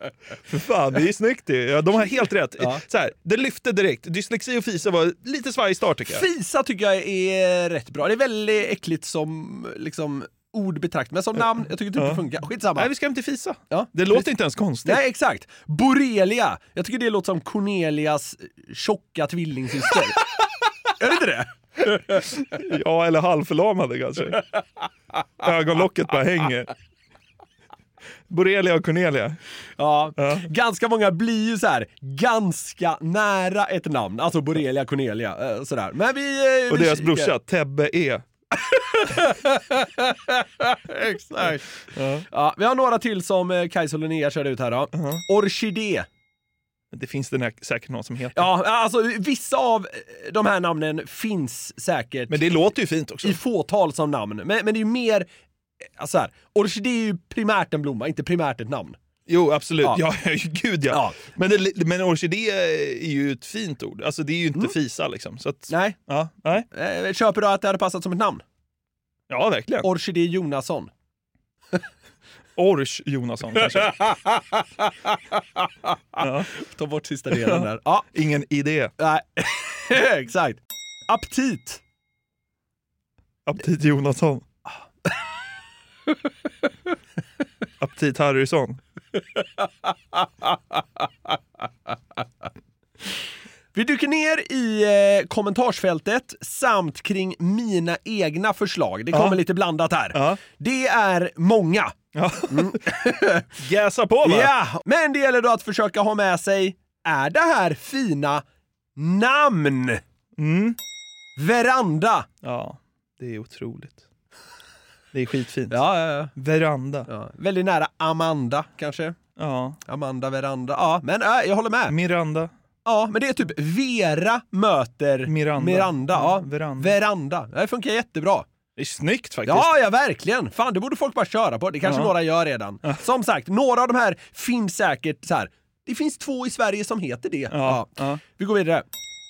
För fan, det är snyggt det. Ja, de har helt rätt. Så här, det lyfte direkt. Dyslexi och fisa var lite svajig start tycker jag. Fisa tycker jag är rätt bra. Det är väldigt äckligt som liksom ord betraktat, men som namn, jag tycker typ det funkar. Skitsamma. Nej, vi ska hem till Fisa. Ja. Det låter inte ens konstigt. Nej, exakt. Borrelia. Jag tycker det låter som Cornelias tjocka tvillingsyster. Gör det inte det? Ja, eller halvförlamade kanske. Ögonlocket bara hänger. Borrelia och Cornelia. Ja. Ganska många blir ju så här ganska nära ett namn. Alltså Borrelia, Cornelia, eh, sådär. Men vi... eh, Och vi deras kikar. brorsa, Tebbe E. Exakt. Ja. vi har några till som eh, Kajsa och Linnea körde ut här då. Orkidé. Det finns det nä- säkert någon som heter. Ja, alltså vissa av eh, de här namnen finns säkert. Men det låter ju fint också. I fåtal som namn. Men, men det är ju mer, eh, alltså här, orkidé är ju primärt en blomma, inte primärt ett namn. Jo, absolut. Ja. Ja, ja gud ja. Men, det, men orkidé är ju ett fint ord. Alltså det är ju inte fisa liksom. Så att, Nej. Ja, nej. Eh, köper du att det hade passat som ett namn? Ja, verkligen. Orkidé Jonasson. Ors Jonasson kanske. ja. Ta bort sista delen där. Ja. Ingen idé. Nej, exakt. Aptit. Aptit Jonasson. Aptit Harrysson. Vi dyker ner i eh, kommentarsfältet samt kring mina egna förslag. Det kommer Ja. lite blandat här. Ja. Det är många. Mm. Jäsa på va? Ja, men det gäller då att försöka ha med sig, är det här fina namn? Mm. Veranda. Ja, det är otroligt. Det är skitfint. Ja, ja, ja. Veranda. ja. Väldigt nära Amanda kanske. Ja. Amanda Veranda. Ja, men äh, jag håller med. Miranda. Ja, men det är typ Vera möter Miranda. Miranda. Ja. Veranda. Veranda. Det funkar jättebra. Det är snyggt faktiskt. Ja, ja, verkligen. Fan, det borde folk bara köra på. Det kanske Ja. några gör redan. Som sagt, några av de här finns säkert så här. Det finns två i Sverige som heter det. Ja, ja. Vi går vidare.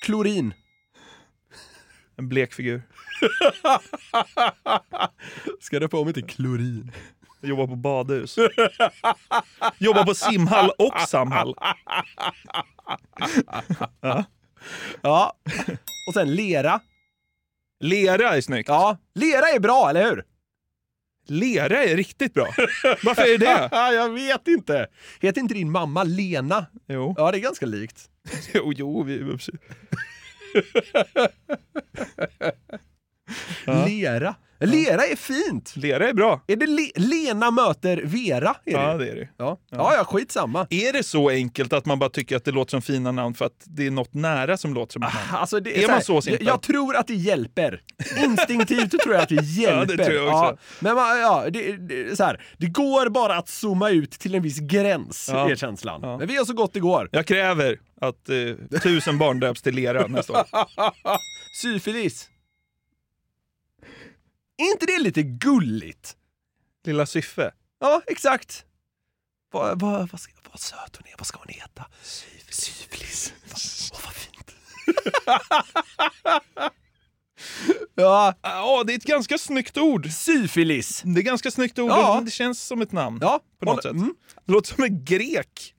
Klorin. En blek figur. Ska det på mig till klorin? Jobbar på badhus. Jobbar på simhall och samhall. Ja. Ja. Och sen lera. Lera är snyggt. Ja, lera är bra, eller hur? Lera är riktigt bra. Varför är det? jag vet inte. Heter inte din mamma Lena? Jo. Ja, det är ganska likt. Jo, jo vi... Lera. Lera är fint. Lera är bra. Är det Le- Lena möter Vera? Är Ja, det? det är det. Ja. Ja, ja, skitsamma. Är det så enkelt att man bara tycker att det låter som fina namn för att det är något nära som låter som ett namn? Alltså det Är så man så simpel? Jag, tror att det hjälper. Instinktivt tror jag att det hjälper. tror jag också. Men man, ja, det, det, så här, det går bara att zooma ut till en viss gräns, Ja. är känslan. Ja. Men vi gör så gott det går. Jag kräver att eh, tusen barn döps till lera nästa år. Syfilis. Är inte det lite gulligt? Lilla Syffe. Ja, exakt. Vad, vad, vad, ska, vad söt hon är, vad ska hon heta? Syfilis. Åh, vad fint. ja, Ja, det är ett ganska snyggt ord. syfilis. Det är ganska snyggt ord, Ja. det känns som ett namn. Ja, På något sätt. mm. Det låter som en grek.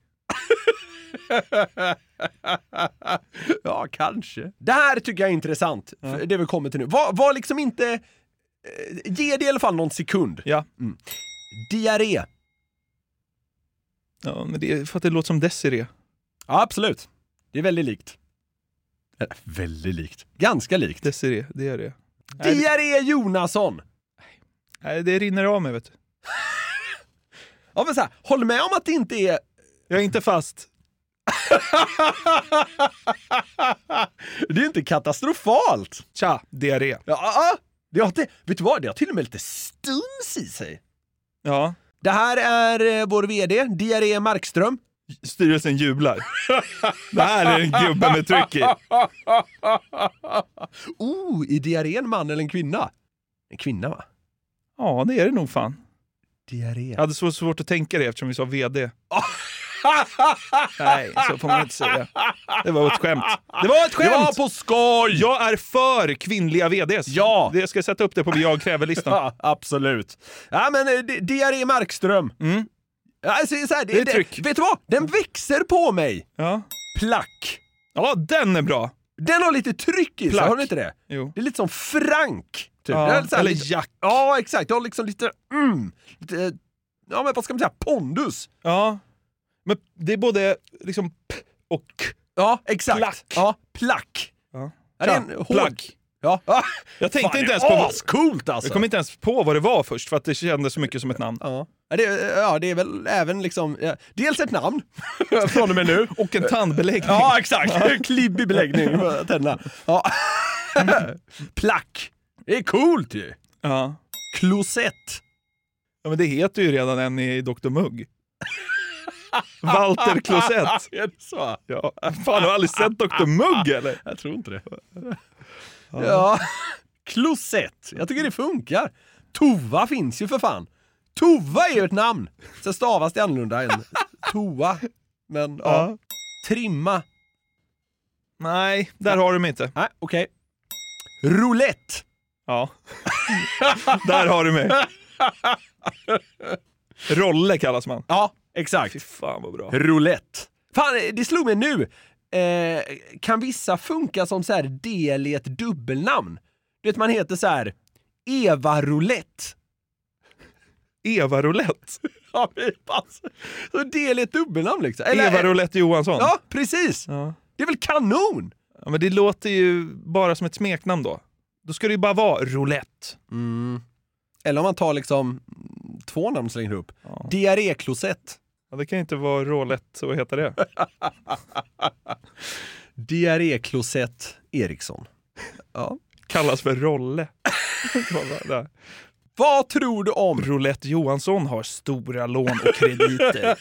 ja, kanske. Det här tycker jag är intressant, för det vi kommer till nu. Var, var liksom inte... eh, Ge det i alla fall någon sekund. Ja. Mm. Diarré. ja, men det är för att det låter som Desiree. Ja, absolut. Det är väldigt likt. Eh, väldigt likt. Ganska likt. Desiree, det, Diarré Jonasson. nej, det rinner av mig vet du. Ja, men så här, håll med om att det inte är... Jag är inte fast. det är inte katastrofalt. Tja, diarré. Ja, det har, vet du vad? Det har till och med lite stuns i sig. Ja, Det här är eh, vår VD, Diarré Markström. styrelsen jublar. det här är en gubbe med tryck i. Oh, är diarré en man eller en kvinna? En kvinna va? Ja, det är det nog fan. Diarré. Jag hade så svårt att tänka det eftersom vi sa VD. Nej, så får man inte säga. Det var ett skämt. Det var ett Det skämt! var på skoj! Jag är för kvinnliga VDs. Ja. Det jag ska sätta upp det på Jag kräver-listan. Ja, absolut. Ja, men eh, di- Diarré Markström. Mm. Alltså, så här, det, Det är det, tryck. vet du vad? Den växer på mig. Ja. Plack. ja, den är bra. Den har lite tryck i sig, har den inte det? Jo. Det är lite som Frank. Typ. Ja, Det eller lite, Jack. Ja, exakt. Det har liksom lite, mm, lite, ja men vad ska man säga, pondus. Ja. Men det är både liksom p och k. Ja, exakt. Plack. Ja, plack. Ja. Ja, det är en plack. Ja. Ah, Jag tänkte fan, inte ens är på... ascoolt alltså. Jag kom inte ens på vad det var först för att det kändes så mycket som ett namn. Ja. Ja, det, ja, det är väl även liksom, ja, dels ett namn från och med nu. Och en tandbeläggning. Ja, exakt. Klibbig beläggning på tänderna. Ja. Plack. Det är coolt ju. Ja. Klosett. ja, men det heter ju redan en i Dr Mugg. Walter Klosett. är det så? Ja. Fan, har du aldrig sett Dr Mugg eller? Jag tror inte det. Ja. Klosett. Jag tycker det funkar. Tova finns ju för fan. Tova är ju ett namn. Sen stavas det annorlunda än toa. Men ja. Ja. Trimma. Nej, där har du mig inte. Nej, okej. Roulette. Ja. där har du mig. Rolle kallas man. Ja, exakt. Fy fan vad bra. Roulette. Fan, det slog mig nu. Eh, kan vissa funka som så här del i ett dubbelnamn? Du vet, man heter så här Eva Roulette. Eva Roulette. Ja, alltså, så del är ett dubbelnamn liksom. Eller- Eva Roulette Johansson. Ja, precis! Det är väl kanon? Ja, men det låter ju bara som ett smeknamn då. Då ska det ju bara vara Roulette. Mm. Eller om man tar liksom två namn och slänger ihop. Diarréklosett. Ja, det kan inte vara Roulette, vad heter det? Diarréklosett Eriksson. Ja. Kallas för Rolle. Vad tror du om? Roulette Johansson har stora lån och krediter.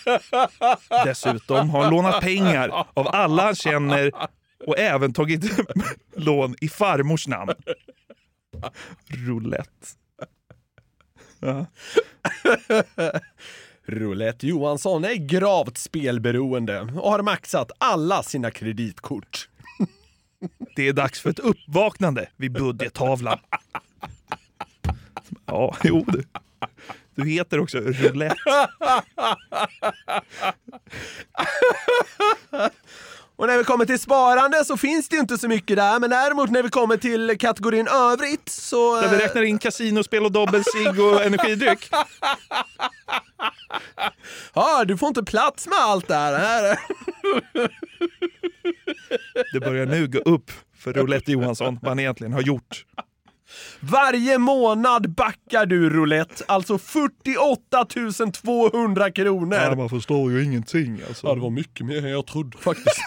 Dessutom har han lånat pengar av alla han känner och även tagit lån i farmors namn. Roulette. Ja. Roulette Johansson är gravt spelberoende och har maxat alla sina kreditkort. Det är dags för ett uppvaknande vid budgettavlan. Ja, jo du. Du heter också Roulette. Och när vi kommer till sparande så finns det inte så mycket där, men däremot när vi kommer till kategorin övrigt så... Där vi eh, räknar in kasinospel och dobbel cigg och energidryck. Ja, du får inte plats med allt det här. Det börjar nu gå upp för Roulette Johansson vad han egentligen har gjort. Varje månad backar du roulette, alltså 48 200 kronor. Ja, man förstår ju ingenting alltså. Ja, det var mycket mer än jag trodde faktiskt.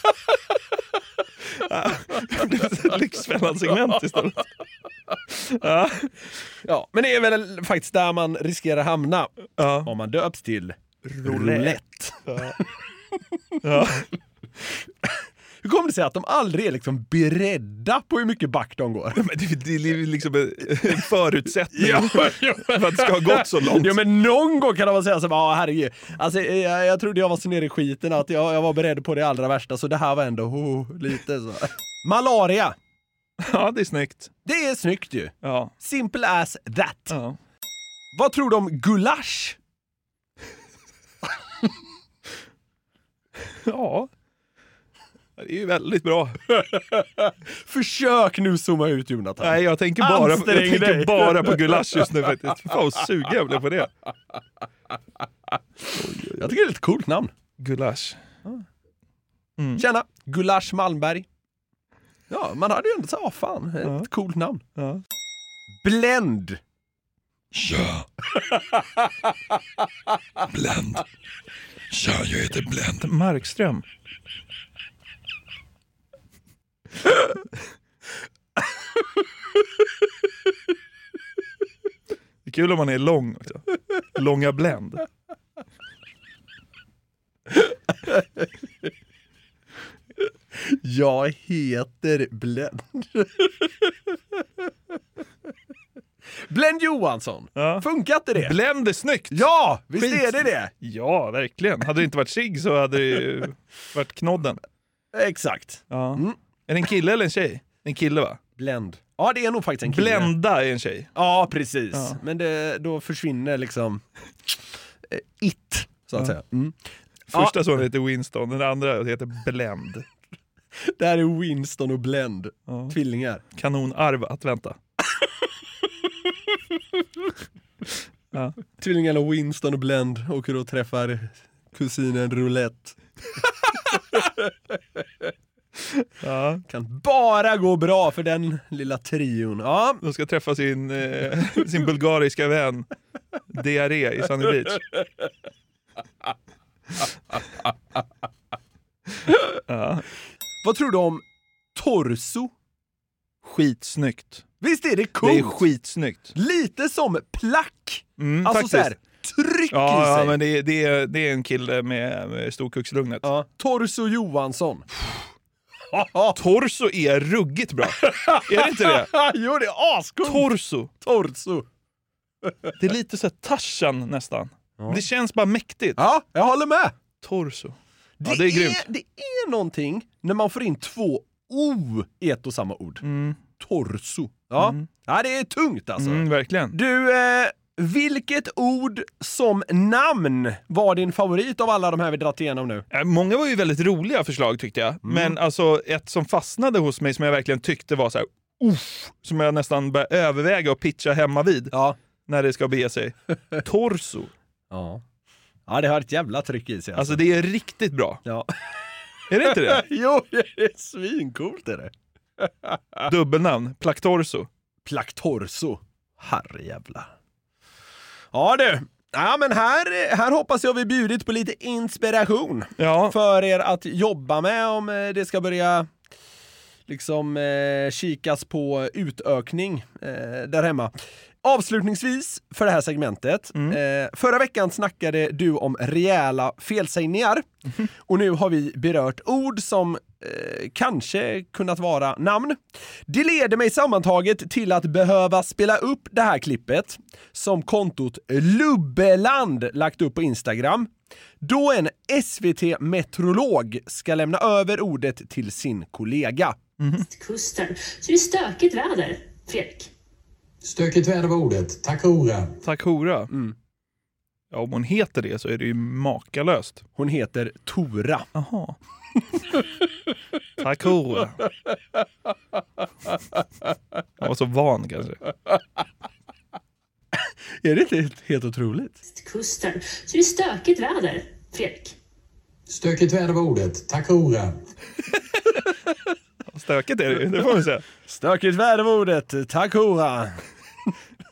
Lyxfällan-segment istället. Ja. Ja, men det är väl faktiskt där man riskerar hamna om man döps till roulette. Ja. Ja. Hur kommer det sig att de aldrig är liksom beredda på hur mycket back de går? Men det, det är liksom en förutsättning för att det ska ha gått så långt. Ja men någon gång kan de väl säga så ja ah, herregud. Alltså, jag, jag trodde jag var så nere i skiten att jag, jag var beredd på det allra värsta så det här var ändå oh, lite så. Malaria. Ja, det är snyggt. Det är snyggt ju. Ja. Simple as that. Ja. Vad tror du om gulasch? ja. Det är ju väldigt bra. Försök nu zooma ut Jonathan. Nej, jag tänker bara, jag tänker dig. bara på gulasch just nu faktiskt. Fan vad sugen jag blev på det. Jag tycker det är ett coolt namn. Gulasch. Mm. Tjena, Gulasch Malmberg. Ja, man hade ju ändå sagt, ah fan, ett coolt namn. Ja. Blend. Ja. Blend. Ja, jag heter Blend. Markström. Det är kul om man är lång också. Långa Blend. Jag heter Blend. Blend Johansson. Ja. Funkar inte det? Blend är snyggt! Ja, visst Skit. är det det? Ja, verkligen. Hade det inte varit sig så hade det ju varit knodden. Exakt. Ja. Mm. Är det en kille eller en tjej? En kille va? Blend. Ja, det är nog faktiskt en kille. Blenda är en tjej. Ja, precis. Ja. Men det, då försvinner liksom eh, it, så att Ja. säga. Mm. Första sonen heter Winston, den andra heter Blend. Det här är Winston och Blend. Ja. Tvillingar. Kanonarv att vänta. Ja. Tvillingarna Winston och Blend åker och träffar kusinen Roulette. Ja. Kan bara gå bra för den lilla trion. Ja, De ska träffa sin, eh, sin bulgariska vän Diarré i Sunny Beach. Ja. vad tror du om torso? Skitsnyggt. Visst är det coolt? Det är skitsnyggt. Lite som plack. Mm, alltså faktiskt. såhär, tryck Ja, i ja sig. men det, är- det, är, det är en kille med, med storkukslugnet. Ja. Torso Johansson. Torso är ruggigt bra. är det inte det? jo, det är ascoolt! Torso. Torso. Det är lite så Tarzan nästan. Det känns bara mäktigt. Ja, jag håller med. Torso. Ja, det är grymt. det är någonting när man får in två O i ett och samma ord. Mm. Torso. Ja. ja, det är tungt alltså. Mm, verkligen. Du, eh, vilket ord som namn var din favorit av alla de här vi dragit igenom nu? Eh, Många var ju väldigt roliga förslag tyckte jag. Men alltså ett som fastnade hos mig som jag verkligen tyckte var så här, uff, som jag nästan började överväga att pitcha hemma vid. Ja. när det ska bege sig. Torso. Ja. Ja, det har ett jävla tryck i sig. Alltså det är riktigt bra. Ja. Är det inte det? jo, det är svincoolt är det. Dubbelnamn, Plaktorso. Plaktorso. Herrejävlar. Ja du. Ja, men här, här hoppas jag vi bjudit på lite inspiration Ja. för er att jobba med om eh, det ska börja liksom eh, kikas på utökning eh, där hemma. Avslutningsvis för det här segmentet. Eh, förra veckan snackade du om rejäla felsägningar och nu har vi berört ord som eh, kanske kunnat vara namn. Det leder mig sammantaget till att behöva spela upp det här klippet som kontot Lubbeland lagt upp på Instagram. Då en SVT-meteorolog ska lämna över ordet till sin kollega. Kusten. Så det är stökigt väder, Fredrik. Stökigt väder var ordet. Tack hora. Tack hora. Ja, om hon heter det så är det ju makalöst. Hon heter Tora. Jaha. Tack hora. Jag var så van kanske. Är det inte helt, helt otroligt? Kusten. Så det är stökigt väder, Fredrik. Stökigt väder var ordet. Tack hora. Stökigt är det ju, det får man säga. Stökigt väder var ordet. Tack hora.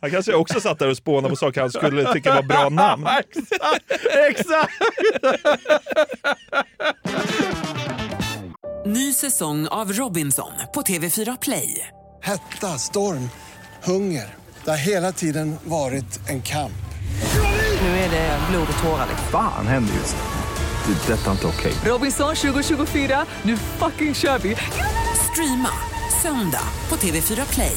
Han kanske också satt där och spånade på saker han skulle tycka var bra namn. exakt! exakt. Ny säsong av Robinson på TV4 Play. Hetta, storm, hunger. Det har hela tiden varit en kamp. Nu är det blod och tårar. liksom. Fan händer just nu. Det. är Detta är inte okej. Robinson 2024, nu fucking kör vi! Streama söndag på TV4 Play.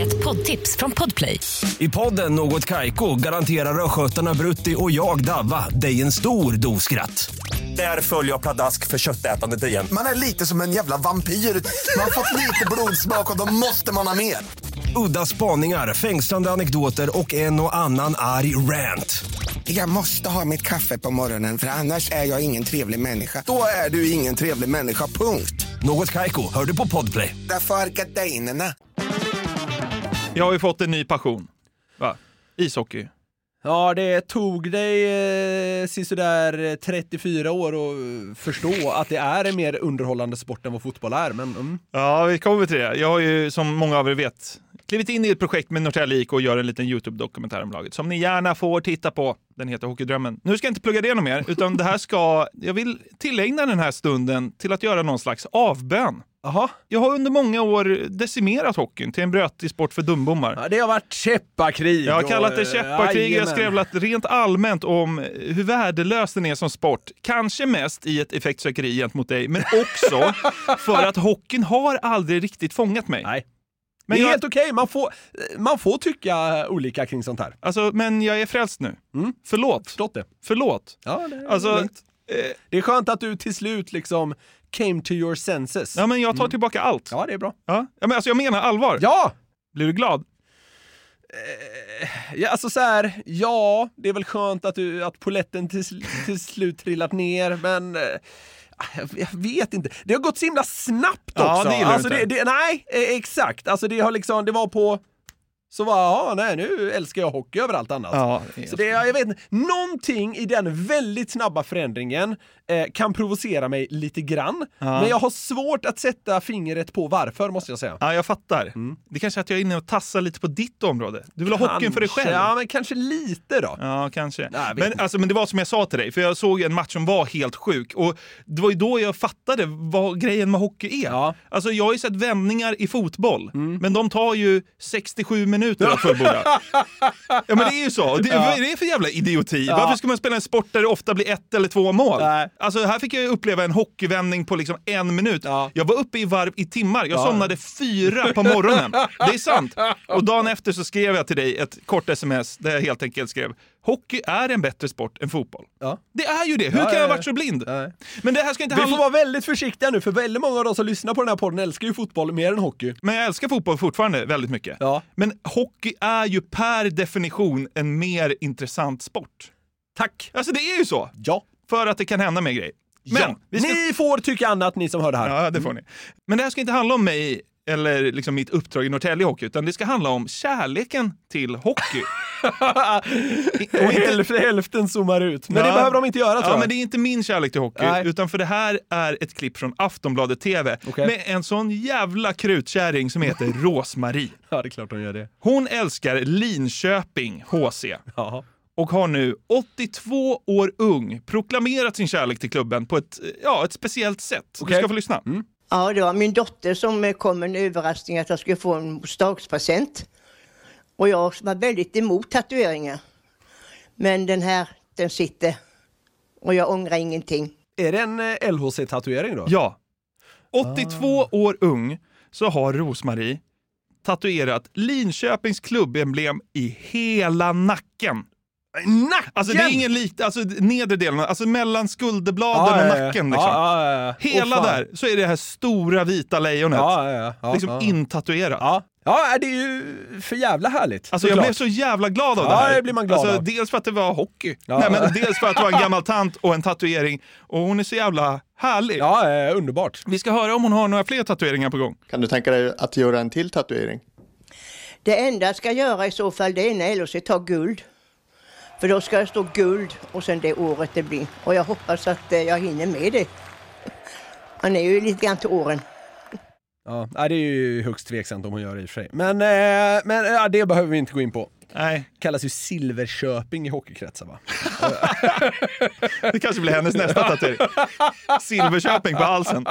Ett poddtips från Podplay. I podden Något Kaiko garanterar östgötarna Brutti och jag, Davva, dig en stor dos skratt. Där följer jag pladask för köttätandet igen. Man är lite som en jävla vampyr. Man har fått lite blodsmak och då måste man ha mer. Udda spaningar, fängslande anekdoter och en och annan arg rant. Jag måste ha mitt kaffe på morgonen för annars är jag ingen trevlig människa. Då är du ingen trevlig människa, punkt. Något Kaiko, hör du på Podplay. Därför är gardinerna. Jag har ju fått en ny passion. Va? Ishockey. Ja, det tog dig eh, sisådär 34 år att förstå att det är en mer underhållande sport än vad fotboll är. Men, mm. Ja, vi kommer till det. Jag har ju, som många av er vet, klivit in i ett projekt med Norrtälje IK och gör en liten YouTube-dokumentär om laget som ni gärna får titta på. Den heter Hockeydrömmen. Nu ska jag inte plugga det något mer, utan det här ska... Jag vill tillägna den här stunden till att göra någon slags avbön. Aha. Jag har under många år decimerat hockeyn till en brötig sport för dumbommar. Ja, det har varit käppakrig. Jag har kallat det eh, käppakrig, jag jajamän. skrev rent allmänt om hur värdelös den är som sport. Kanske mest i ett effektsökeri gentemot dig, men också för att hockeyn har aldrig riktigt fångat mig. Nej. Men det är jag- helt okej, man, får, man får tycka olika kring sånt här. Alltså, men jag är frälst nu. Mm. Förlåt. Förstått det. Förlåt. Ja, det är Alltså, lugnt. Det är skönt att du till slut liksom came to your senses. Ja, men jag tar tillbaka allt. Ja, det är bra. Ja. Ja, men alltså, jag menar allvar. Ja! Blir du glad? Ja, alltså så här, ja, det är väl skönt att, du, att poletten till, till slut trillat ner, men eh, jag vet inte. Det har gått så himla snabbt också. Ja, det alltså, det, det, Nej, eh, exakt. Alltså det har liksom, det var på så var ja, nej, nu älskar jag hockey över allt annat. Ja, så det, jag vet inte, någonting i den väldigt snabba förändringen eh, kan provocera mig lite grann. Ja. Men jag har svårt att sätta fingret på varför, måste jag säga. Ja, jag fattar. Det är kanske att jag är inne och tassar lite på ditt område. Du vill ha hockeyn för dig Kanske, själv. Ja, men kanske lite då. Ja, kanske. Nej, men, inte. alltså, men det var som jag sa till dig, för jag såg en match som var helt sjuk. Och det var ju då jag fattade vad grejen med hockey är. Ja. Alltså, jag har ju sett vändningar i fotboll, men de tar ju 67 minuter att fullborda. ja, men det är ju så. Det, Ja. Vad är det för jävla idioti? Ja. Varför ska man spela en sport där det ofta blir ett eller två mål? Nej. Alltså, här fick jag uppleva en hockeyvändning på liksom en minut. Ja. Jag var uppe i varv i timmar. Jag Ja. somnade fyra på morgonen. Det är sant. Och dagen efter så skrev jag till dig ett kort sms där jag helt enkelt skrev Hockey är en bättre sport än fotboll. Ja. Det är ju det. Hur Ja, kan ja, jag ha varit så blind? Men det här ska inte Vi får handla... vara väldigt försiktiga nu, för väldigt många av de som lyssnar på den här podden älskar ju fotboll mer än hockey. Men jag älskar fotboll fortfarande väldigt mycket. Men hockey är ju per definition en mer intressant sport. Tack! Alltså det är ju så. Ja. För att det kan hända mer grejer. Men ja. vi ska... Ni får tycka annat, ni som hör det här. Ja, det får ni. Men det här ska inte handla om mig eller liksom mitt uppdrag i Norrtälje Hockey, utan det ska handla om kärleken till hockey. Hälften, hälften zoomar ut. Men det Ja. behöver de inte göra tror Ja, jag. men det är inte min kärlek till hockey, Nej. utan för det här är ett klipp från Aftonbladet TV Okej. med en sån jävla krutkärring som heter Rosmarie. Ja, det är klart de gör det. Hon älskar Linköping HC Jaha. Och har nu 82 år ung proklamerat sin kärlek till klubben på ett, ja, ett speciellt sätt. Du Okej. ska få lyssna. Ja, det var min dotter som eh, kom med en överraskning att jag skulle få en bostadspresent. Och jag var väldigt emot tatueringar. Men den här, den sitter. Och jag ångrar ingenting. Är det en eh, LHC-tatuering då? Ja. 82 år ung så har Rosmarie tatuerat Linköpings klubbemblem i hela nacken. Nacken? Alltså det är ingen lit, alltså nedre delen, alltså mellan skulderbladen Ja, ja, och ja. nacken. Liksom. Ja, ja, ja. Hela fan. där så är det här stora vita lejonet Ja, ja, ja. ja liksom ja. intatuerat. Ja. ja, det är ju för jävla härligt. Alltså jag blev så jävla glad av Ja, det här. det blir man glad alltså, av. Dels för att det var hockey, Ja. Nej, men dels för att det var en gammal tant och en tatuering. Och hon är så jävla härlig. Ja, eh, underbart. Vi ska höra om hon har några fler tatueringar på gång. Kan du tänka dig att göra en till tatuering? Det enda jag ska göra i så fall det är när LHC tar guld. För då ska det stå guld och sen det året det blir. Och jag hoppas att eh, jag hinner med det. Man är ju lite grann till åren. Ja, det är ju högst tveksamt om hon gör det i och för sig. Men, eh, men ja, det behöver vi inte gå in på. Nej. kallas ju Silverköping i hockeykretsar va? Det kanske blir hennes nästa tatuering. Silverköping på halsen.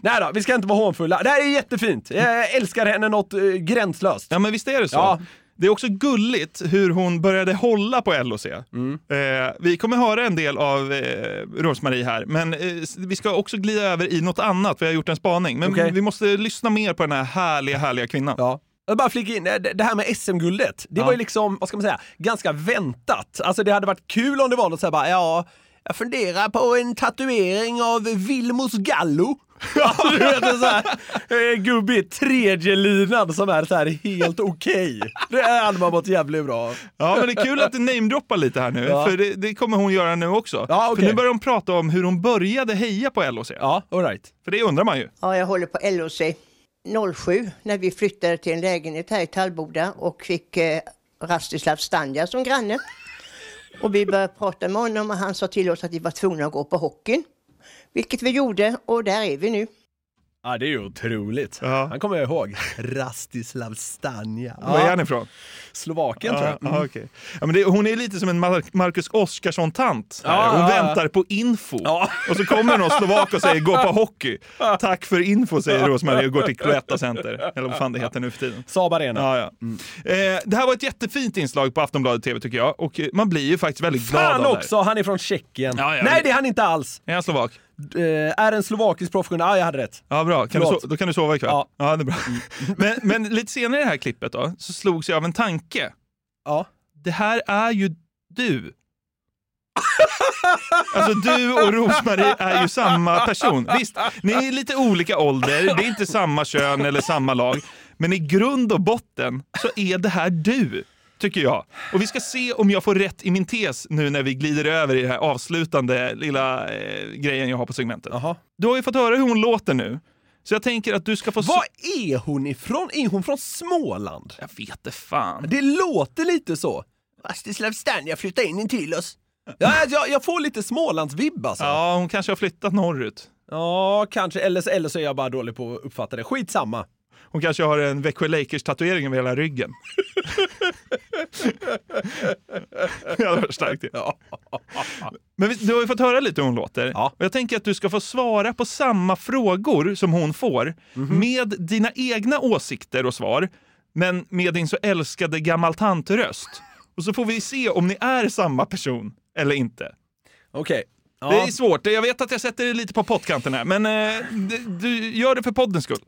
Nej då, vi ska inte vara hånfulla. Det här är jättefint. Jag älskar henne något eh, gränslöst. Ja men visst är det så. Ja. Det är också gulligt hur hon började hålla på LOC. Mm. Eh, vi kommer höra en del av eh, Rosmarie här, men eh, vi ska också glida över i något annat. Vi har gjort en spaning, men Okej. vi måste lyssna mer på den här härliga, härliga kvinnan. Ja. Jag bara flika in, det det här med SM-guldet, det Ja. var ju liksom, vad ska man säga, ganska väntat. Alltså det hade varit kul om det var något såhär bara, ja, jag funderar på en tatuering av Vilmos Gallo. Ja, du vet en sån här eh, gubbe i tredje linan som är så här helt okej. Det hade man mått jävligt bra av. Ja, men det är kul att du namedroppar lite här nu, Ja. för det, det kommer hon göra nu också. Ja, okej. För nu börjar hon prata om hur hon började heja på LOC. Ja, all right. För det undrar man ju. Ja, jag håller på LOC 07 när vi flyttade till en lägenhet här i Tallboda och fick eh, Rastislav Stanja som granne. Och vi började prata med honom och han sa till oss att vi var tvungna att gå på hockeyn. Vilket vi gjorde och där är vi nu. Ja, det är ju otroligt. Han kommer jag ihåg. Rastislav Stanja. Var är han ifrån? Slovakien tror jag. Ja, Mm. okej. ja, men det, hon är lite som en Mar- Marcus Oskarsson-tant. Ja, hon ja, ja. väntar på info. Och så kommer någon slovak och säger gå på hockey. Tack för info, säger Rosmarie och går till Cloetta Center. Eller vad fan det heter nu för tiden. Saab Arena. Ja, ja. Eh, det här var ett jättefint inslag på Aftonbladet TV tycker jag. Och eh, man blir ju faktiskt väldigt glad Fan av det. också, han är från Tjeckien. Ja, ja, Nej, det är han inte alls. Är han slovak? Eh, är en slovakisk professionell, ja jag hade rätt. Ja, bra. Kan so- då kan du sova ikväll. Ja. Ja, det är bra. Men, men lite senare i det här klippet då, så slogs jag av en tanke. Ja. Det här är ju du. Alltså du och Rosmarie är ju samma person. Visst, ni är lite olika ålder, det är inte samma kön eller samma lag. Men i grund och botten så är det här du, tycker jag. Och vi ska se om jag får rätt i min tes nu när vi glider över i den här avslutande lilla eh, grejen jag har på segmentet. Du har ju fått höra hur hon låter nu. Så jag tänker att du ska få... Var är hon ifrån? Är hon från Småland? Jag vet det fan. Det låter lite så. Rastislav Stanja flytta in till oss. Ja, jag, jag får lite Smålandsvibb alltså. Ja, hon kanske har flyttat norrut. Ja, kanske. Eller, så- eller så är jag bara dålig på att uppfatta det. Skitsamma. Hon kanske har en Växjö Lakers-tatuering över hela ryggen. det hade varit starkt. Ja. Men du har ju fått höra lite hur hon låter. Och jag tänker att du ska få svara på samma frågor som hon får med dina egna åsikter och svar, men med din så älskade gammal tantröst. Och så får vi se om ni är samma person eller inte. Okej. Ja. Det är svårt. Jag vet att jag sätter dig lite på pottkanten här, men eh, du gör det för poddens skull.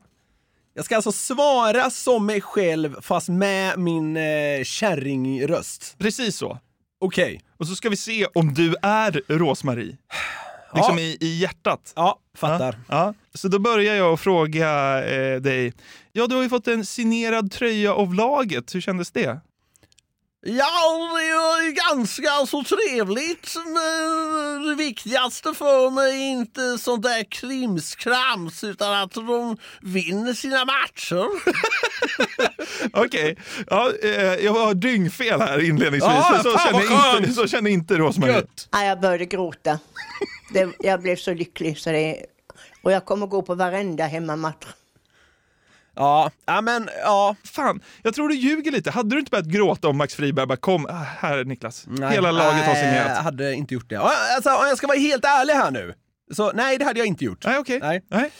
Jag ska alltså svara som mig själv fast med min eh, kärringröst. Precis så. Okej. Och så ska vi se om du är Rosmarie. Liksom Ja. i, i hjärtat. Ja, fattar. Ja. Så då börjar jag att fråga eh, dig. Ja, du har ju fått en signerad tröja av laget. Hur kändes det? Ja, det är ganska så trevligt. Men det viktigaste för mig är inte sånt där krimskrams utan att de vinner sina matcher. Okej, ja, eh, jag var dyngfel här inledningsvis. Ja, så, känner inte, så känner inte Rosmarie. Ja, jag började gråta. Det, jag blev så lycklig. Så det, och jag kommer gå på varenda hemmamatch. Ja, ja men ja. Fan, jag tror du ljuger lite. Hade du inte börjat gråta om Max Friberg bara kom, ah, här Niklas. Hela laget har Nej, Jag signerat. hade inte gjort det. Alltså, om jag ska vara helt ärlig här nu. Så nej, det hade jag inte gjort. Nej, okej. Nej. Nej.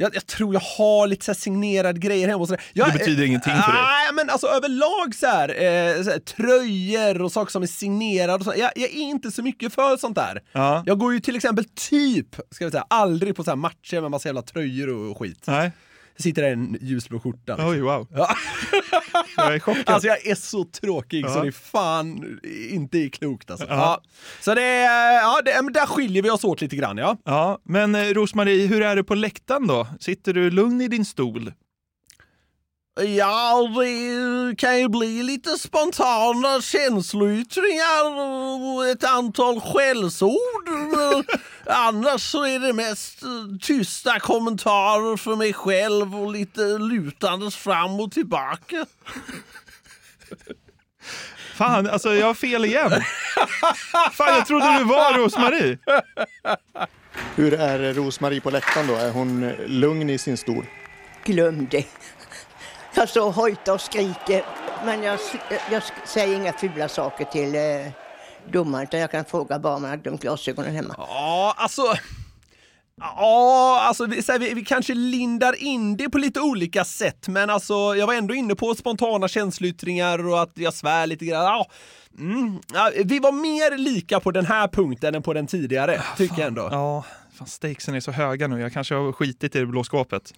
Jag, jag tror jag har lite så signerade grejer hemma och sådär. Jag, Det betyder ingenting för dig. Nej, men alltså överlag så här, eh, så här tröjor och saker som är signerade och så. Jag, jag är inte så mycket för sånt där. Ja. Jag går ju till exempel typ, ska vi säga, aldrig på så här matcher med massa jävla tröjor och skit. Nej. Sitter där i en ljusblå skjorta. liksom. Oj, wow. Ja. Jag är chockad. Alltså jag är så tråkig så Ja. det är fan inte är klokt alltså. Ja. Ja. Så det, ja, det, men där skiljer vi oss åt lite grann ja. Ja, men eh, Rosmarie, hur är det på läktaren då? Sitter du lugn i din stol? Ja, det kan ju bli lite spontana känsloyttringar och ett antal skällsord. Annars så är det mest eh, tysta kommentarer för mig själv och lite lutandes fram och tillbaka. Fan, alltså jag har fel igen. Fan, jag trodde du var Rosmarie. Hur är Rosmarie på läktaren då? Är hon lugn i sin stol? Glöm det. Jag står och hojtar och skriker. Men jag, jag säger inga fula saker till eh, domaren. Utan jag kan fråga bara om han har glömt glasögonen hemma. Ja, alltså... Ja, alltså vi, så här, vi, vi kanske lindar in det på lite olika sätt, men alltså jag var ändå inne på spontana känsloyttringar och att jag svär lite grann. Ja, mm, ja, vi var mer lika på den här punkten än på den tidigare, tycker jag ändå. Ja, fan stakesen är så höga nu. Jag kanske har skitit i det blå skåpet.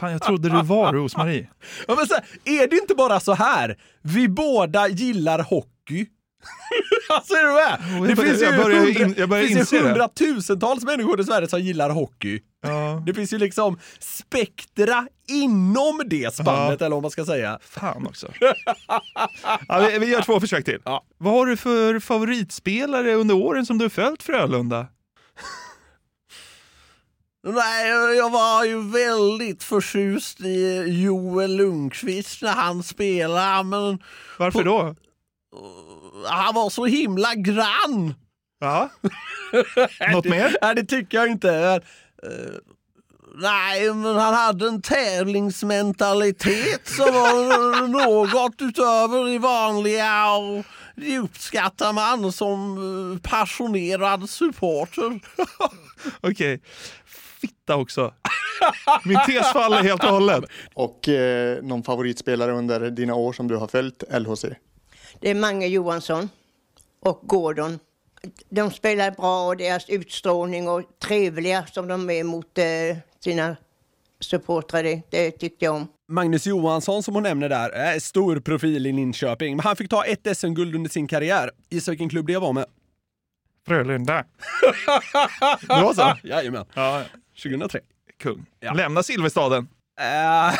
Fan, jag trodde du var Rosmarie. Ja, men så här, är det inte bara så här? Vi båda gillar hockey. alltså är du med? jag Det börjar- finns ju, jag börjar hundra, in- jag börjar finns ju hundratusentals människor i Sverige som gillar hockey. Det finns ju liksom spektra inom det spannet, Ja. eller vad man ska säga. Fan också. Ja, vi, vi gör två försök till. Vad har du för favoritspelare under åren som du följt Frölunda? Nej, jag var ju väldigt förtjust i Joel Lundqvist när han spelade, men... Varför då? Han var så himla grann! Ja. Något mer? Nej, det tycker jag inte. Eh, nej, men han hade en tävlingsmentalitet som var något utöver det vanliga och det uppskattar man som eh, passionerad supporter. Okej. Fitta också. Min tes faller helt och hållet. Och eh, någon favoritspelare under dina år som du har följt LHC? Det är Mange Johansson och Gordon. De spelar bra och deras utstrålning och trevliga som de är mot eh, sina supportrar, det, det tyckte jag om. Magnus Johansson som hon nämner där, är stor profil i Linköping, men han fick ta ett SM-guld under sin karriär. Gissa vilken klubb det var med? Frölunda. Det var så? Jajamän. Ja. 2003. Kung. Lämna Silverstaden. Äh,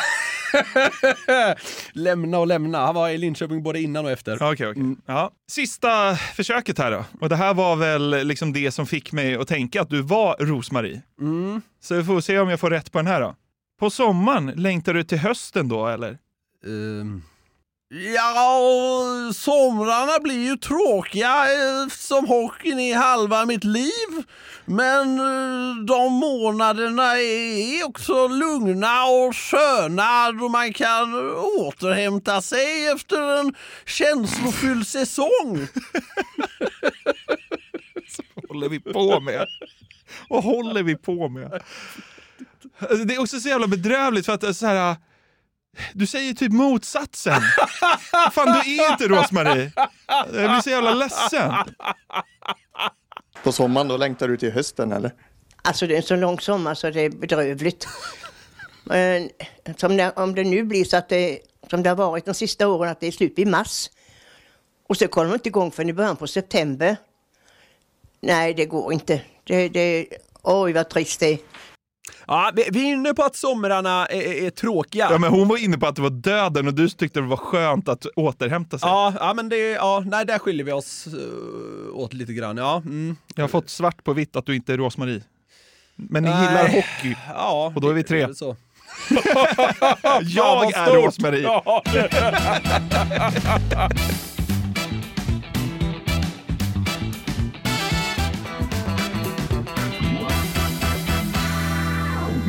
lämna och lämna. Han var i Linköping både innan och efter. Okej, okej. Ja. Sista försöket här då. Och det här var väl liksom det som fick mig att tänka att du var Rosmarie. Mm. Så vi får se om jag får rätt på den här då. På sommaren, längtar du till hösten då eller? Ehm. Ja, och somrarna blir ju tråkiga som hockeyn är halva mitt liv. Men eh, de månaderna är också lugna och sköna då man kan återhämta sig efter en känslofylld säsong. Vad håller vi på med? Vad håller vi på med? Alltså, det är också så jävla bedrövligt för att är så här... Du säger typ motsatsen. Fan, du är inte Rosmarie. Jag blir så jävla ledsen. På sommaren då längtar du till hösten eller? Alltså det är en så lång sommar så det är bedrövligt. Men som det, om det nu blir så att det, som det har varit de sista åren, att det är slut i mars. Och så kommer de inte igång förrän i början på september. Nej, det går inte. Det, det, oj, vad trist det är. Ja, vi, är inne på att somrarna är, är, är tråkiga. Ja, men hon var inne på att det var döden och du tyckte det var skönt att återhämta sig. Ja, ja men det, ja, nej, där skiljer vi oss uh, åt lite grann. Ja, mm. Jag har fått svart på vitt att du inte är Rosmarie. Men ni Nej. gillar hockey. Ja, Och då är vi tre. så. Jag är. Rosmarie.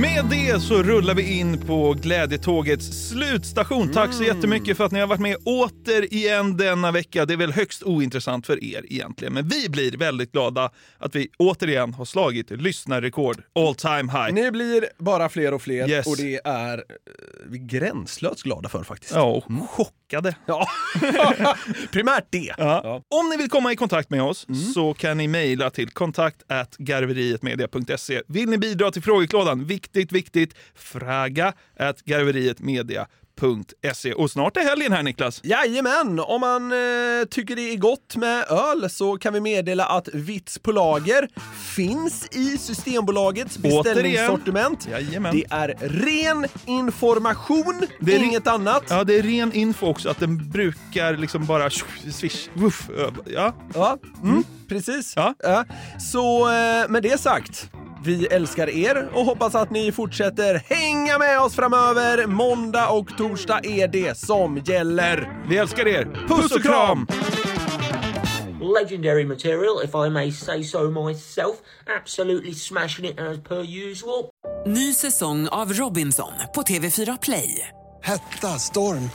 Med det så rullar vi in på glädjetågets slutstation. Tack så jättemycket för att ni har varit med återigen denna vecka. Det är väl högst ointressant för er egentligen, men vi blir väldigt glada att vi återigen har slagit lyssnarrekord all time high. Ni blir bara fler och fler Yes. och det är eh, vi gränslöst glada för faktiskt. Ja, och chockade. Ja. Primärt det. Ja. Om ni vill komma i kontakt med oss så kan ni mejla till kontakt garverietmedia.se. Vill ni bidra till frågeklådan? Viktigt, viktigt. Fraga at garverietmedia.se. Och snart är helgen här Niklas. Jajamän! Om man eh, tycker det är gott med öl så kan vi meddela att Vits på lager finns i Systembolagets beställningssortiment. Det är ren information, Det är inget annat. Ja, det är ren info också att den brukar liksom bara swish, woof. Ja. Ja, mm, precis. Ja. Så eh, med det sagt, vi älskar er och hoppas att ni fortsätter hänga med oss framöver. Måndag och torsdag är det som gäller. Vi älskar er. Puss och kram! Legendary material, if I may say so myself. Absolutely smashing it as per usual. Ny säsong av Robinson på TV4 Play. Hetta, storm,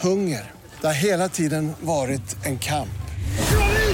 hunger. Det har hela tiden varit en kamp.